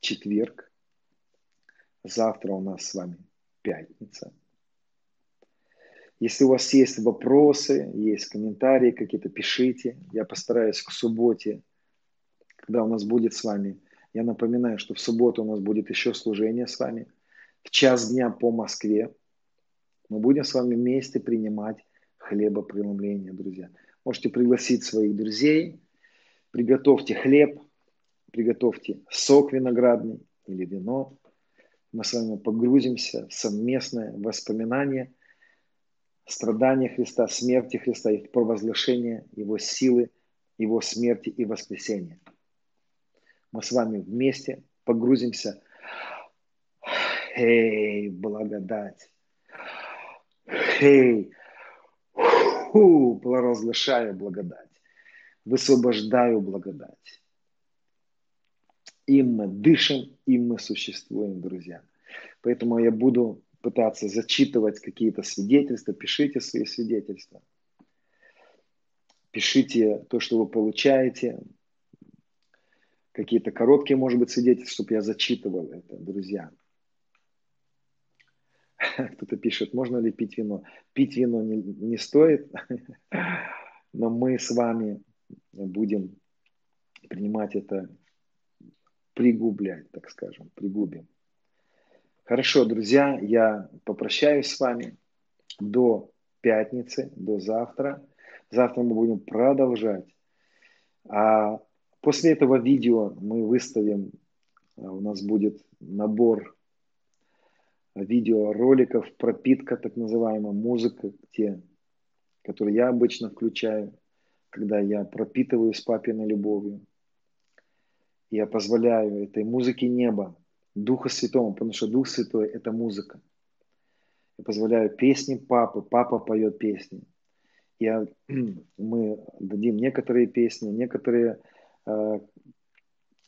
четверг. Завтра у нас с вами пятница. Если у вас есть вопросы, есть комментарии какие-то, пишите. Я постараюсь к субботе, когда у нас будет с вами. Я напоминаю, что в субботу у нас будет еще служение с вами. В час дня по Москве. Мы будем с вами вместе принимать хлебопреломление, друзья. Можете пригласить своих друзей. Приготовьте хлеб, приготовьте сок виноградный или вино. Мы с вами погрузимся в совместное воспоминание страдания Христа, смерти Христа и провозглашения Его силы, Его смерти и воскресения. Мы с вами вместе погрузимся. Эй, благодать. Эй, фу, провозглашаю благодать. Высвобождаю благодать. Им мы дышим, им мы существуем, друзья. Поэтому я буду пытаться зачитывать какие-то свидетельства. Пишите свои свидетельства. Пишите то, что вы получаете. Какие-то короткие, может быть, свидетельства, чтобы я зачитывал это, друзья. Кто-то пишет, можно ли пить вино. Пить вино не, не стоит, но мы с вами будем принимать это пригублять, так скажем, пригубим. Хорошо, друзья, я попрощаюсь с вами до пятницы, до завтра. Завтра мы будем продолжать. А после этого видео мы выставим, а, у нас будет набор видеороликов, пропитка, так называемая, музыка, те, которые я обычно включаю, когда я пропитываюсь папиной любовью. Я позволяю этой музыке неба, Духа Святого, потому что Дух Святой – это музыка. Я позволяю песни папы, папа поет песни. Я, мы дадим некоторые песни, некоторые, э,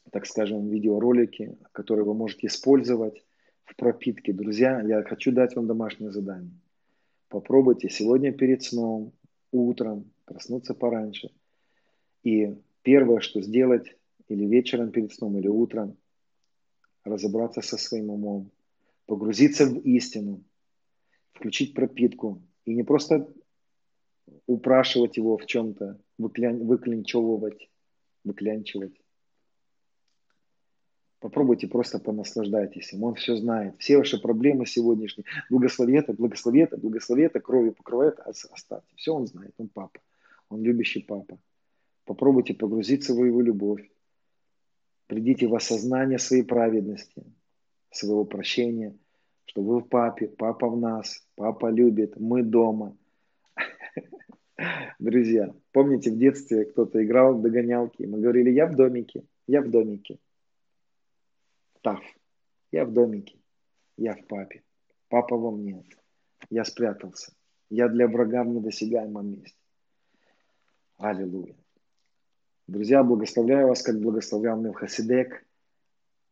так скажем, видеоролики, которые вы можете использовать в пропитке. Друзья, я хочу дать вам домашнее задание. Попробуйте сегодня перед сном, утром, проснуться пораньше. И первое, что сделать, или вечером перед сном, или утром, разобраться со своим умом, погрузиться в истину, включить пропитку и не просто упрашивать его в чем-то, выклянчевывать, выклянчивать. Попробуйте просто понаслаждайтесь им. Он все знает. Все ваши проблемы сегодняшние. Благослови это, благослови это, благослови это, кровью покрывает, оставьте. Все он знает. Он папа. Он любящий папа. Попробуйте погрузиться в его любовь. Придите в осознание своей праведности, своего прощения, что вы в папе, папа в нас, папа любит, мы дома. Друзья, помните, в детстве кто-то играл в догонялки, мы говорили, я в домике, я в домике. Тав, я в домике, я в папе, папа во мне, я спрятался, я для врага в недосягаемом месте. Аллилуйя. Друзья, благословляю вас, как благословлял Мелхасидек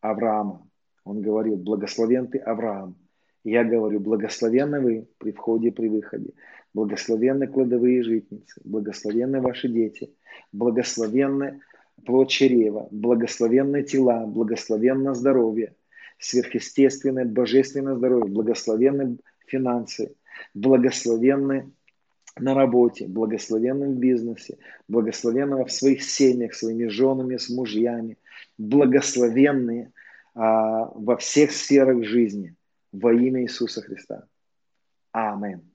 Авраама. Он говорил, благословен ты Авраам. я говорю, благословенны вы при входе и при выходе. Благословенны кладовые житницы, благословенны ваши дети, благословенны плод чрева, благословенны тела, благословенно здоровье, сверхъестественное, божественное здоровье, благословенны финансы, благословенны на работе, благословенным в бизнесе, благословенного в своих семьях, своими женами, с мужьями, благословенные а, во всех сферах жизни во имя Иисуса Христа. Аминь.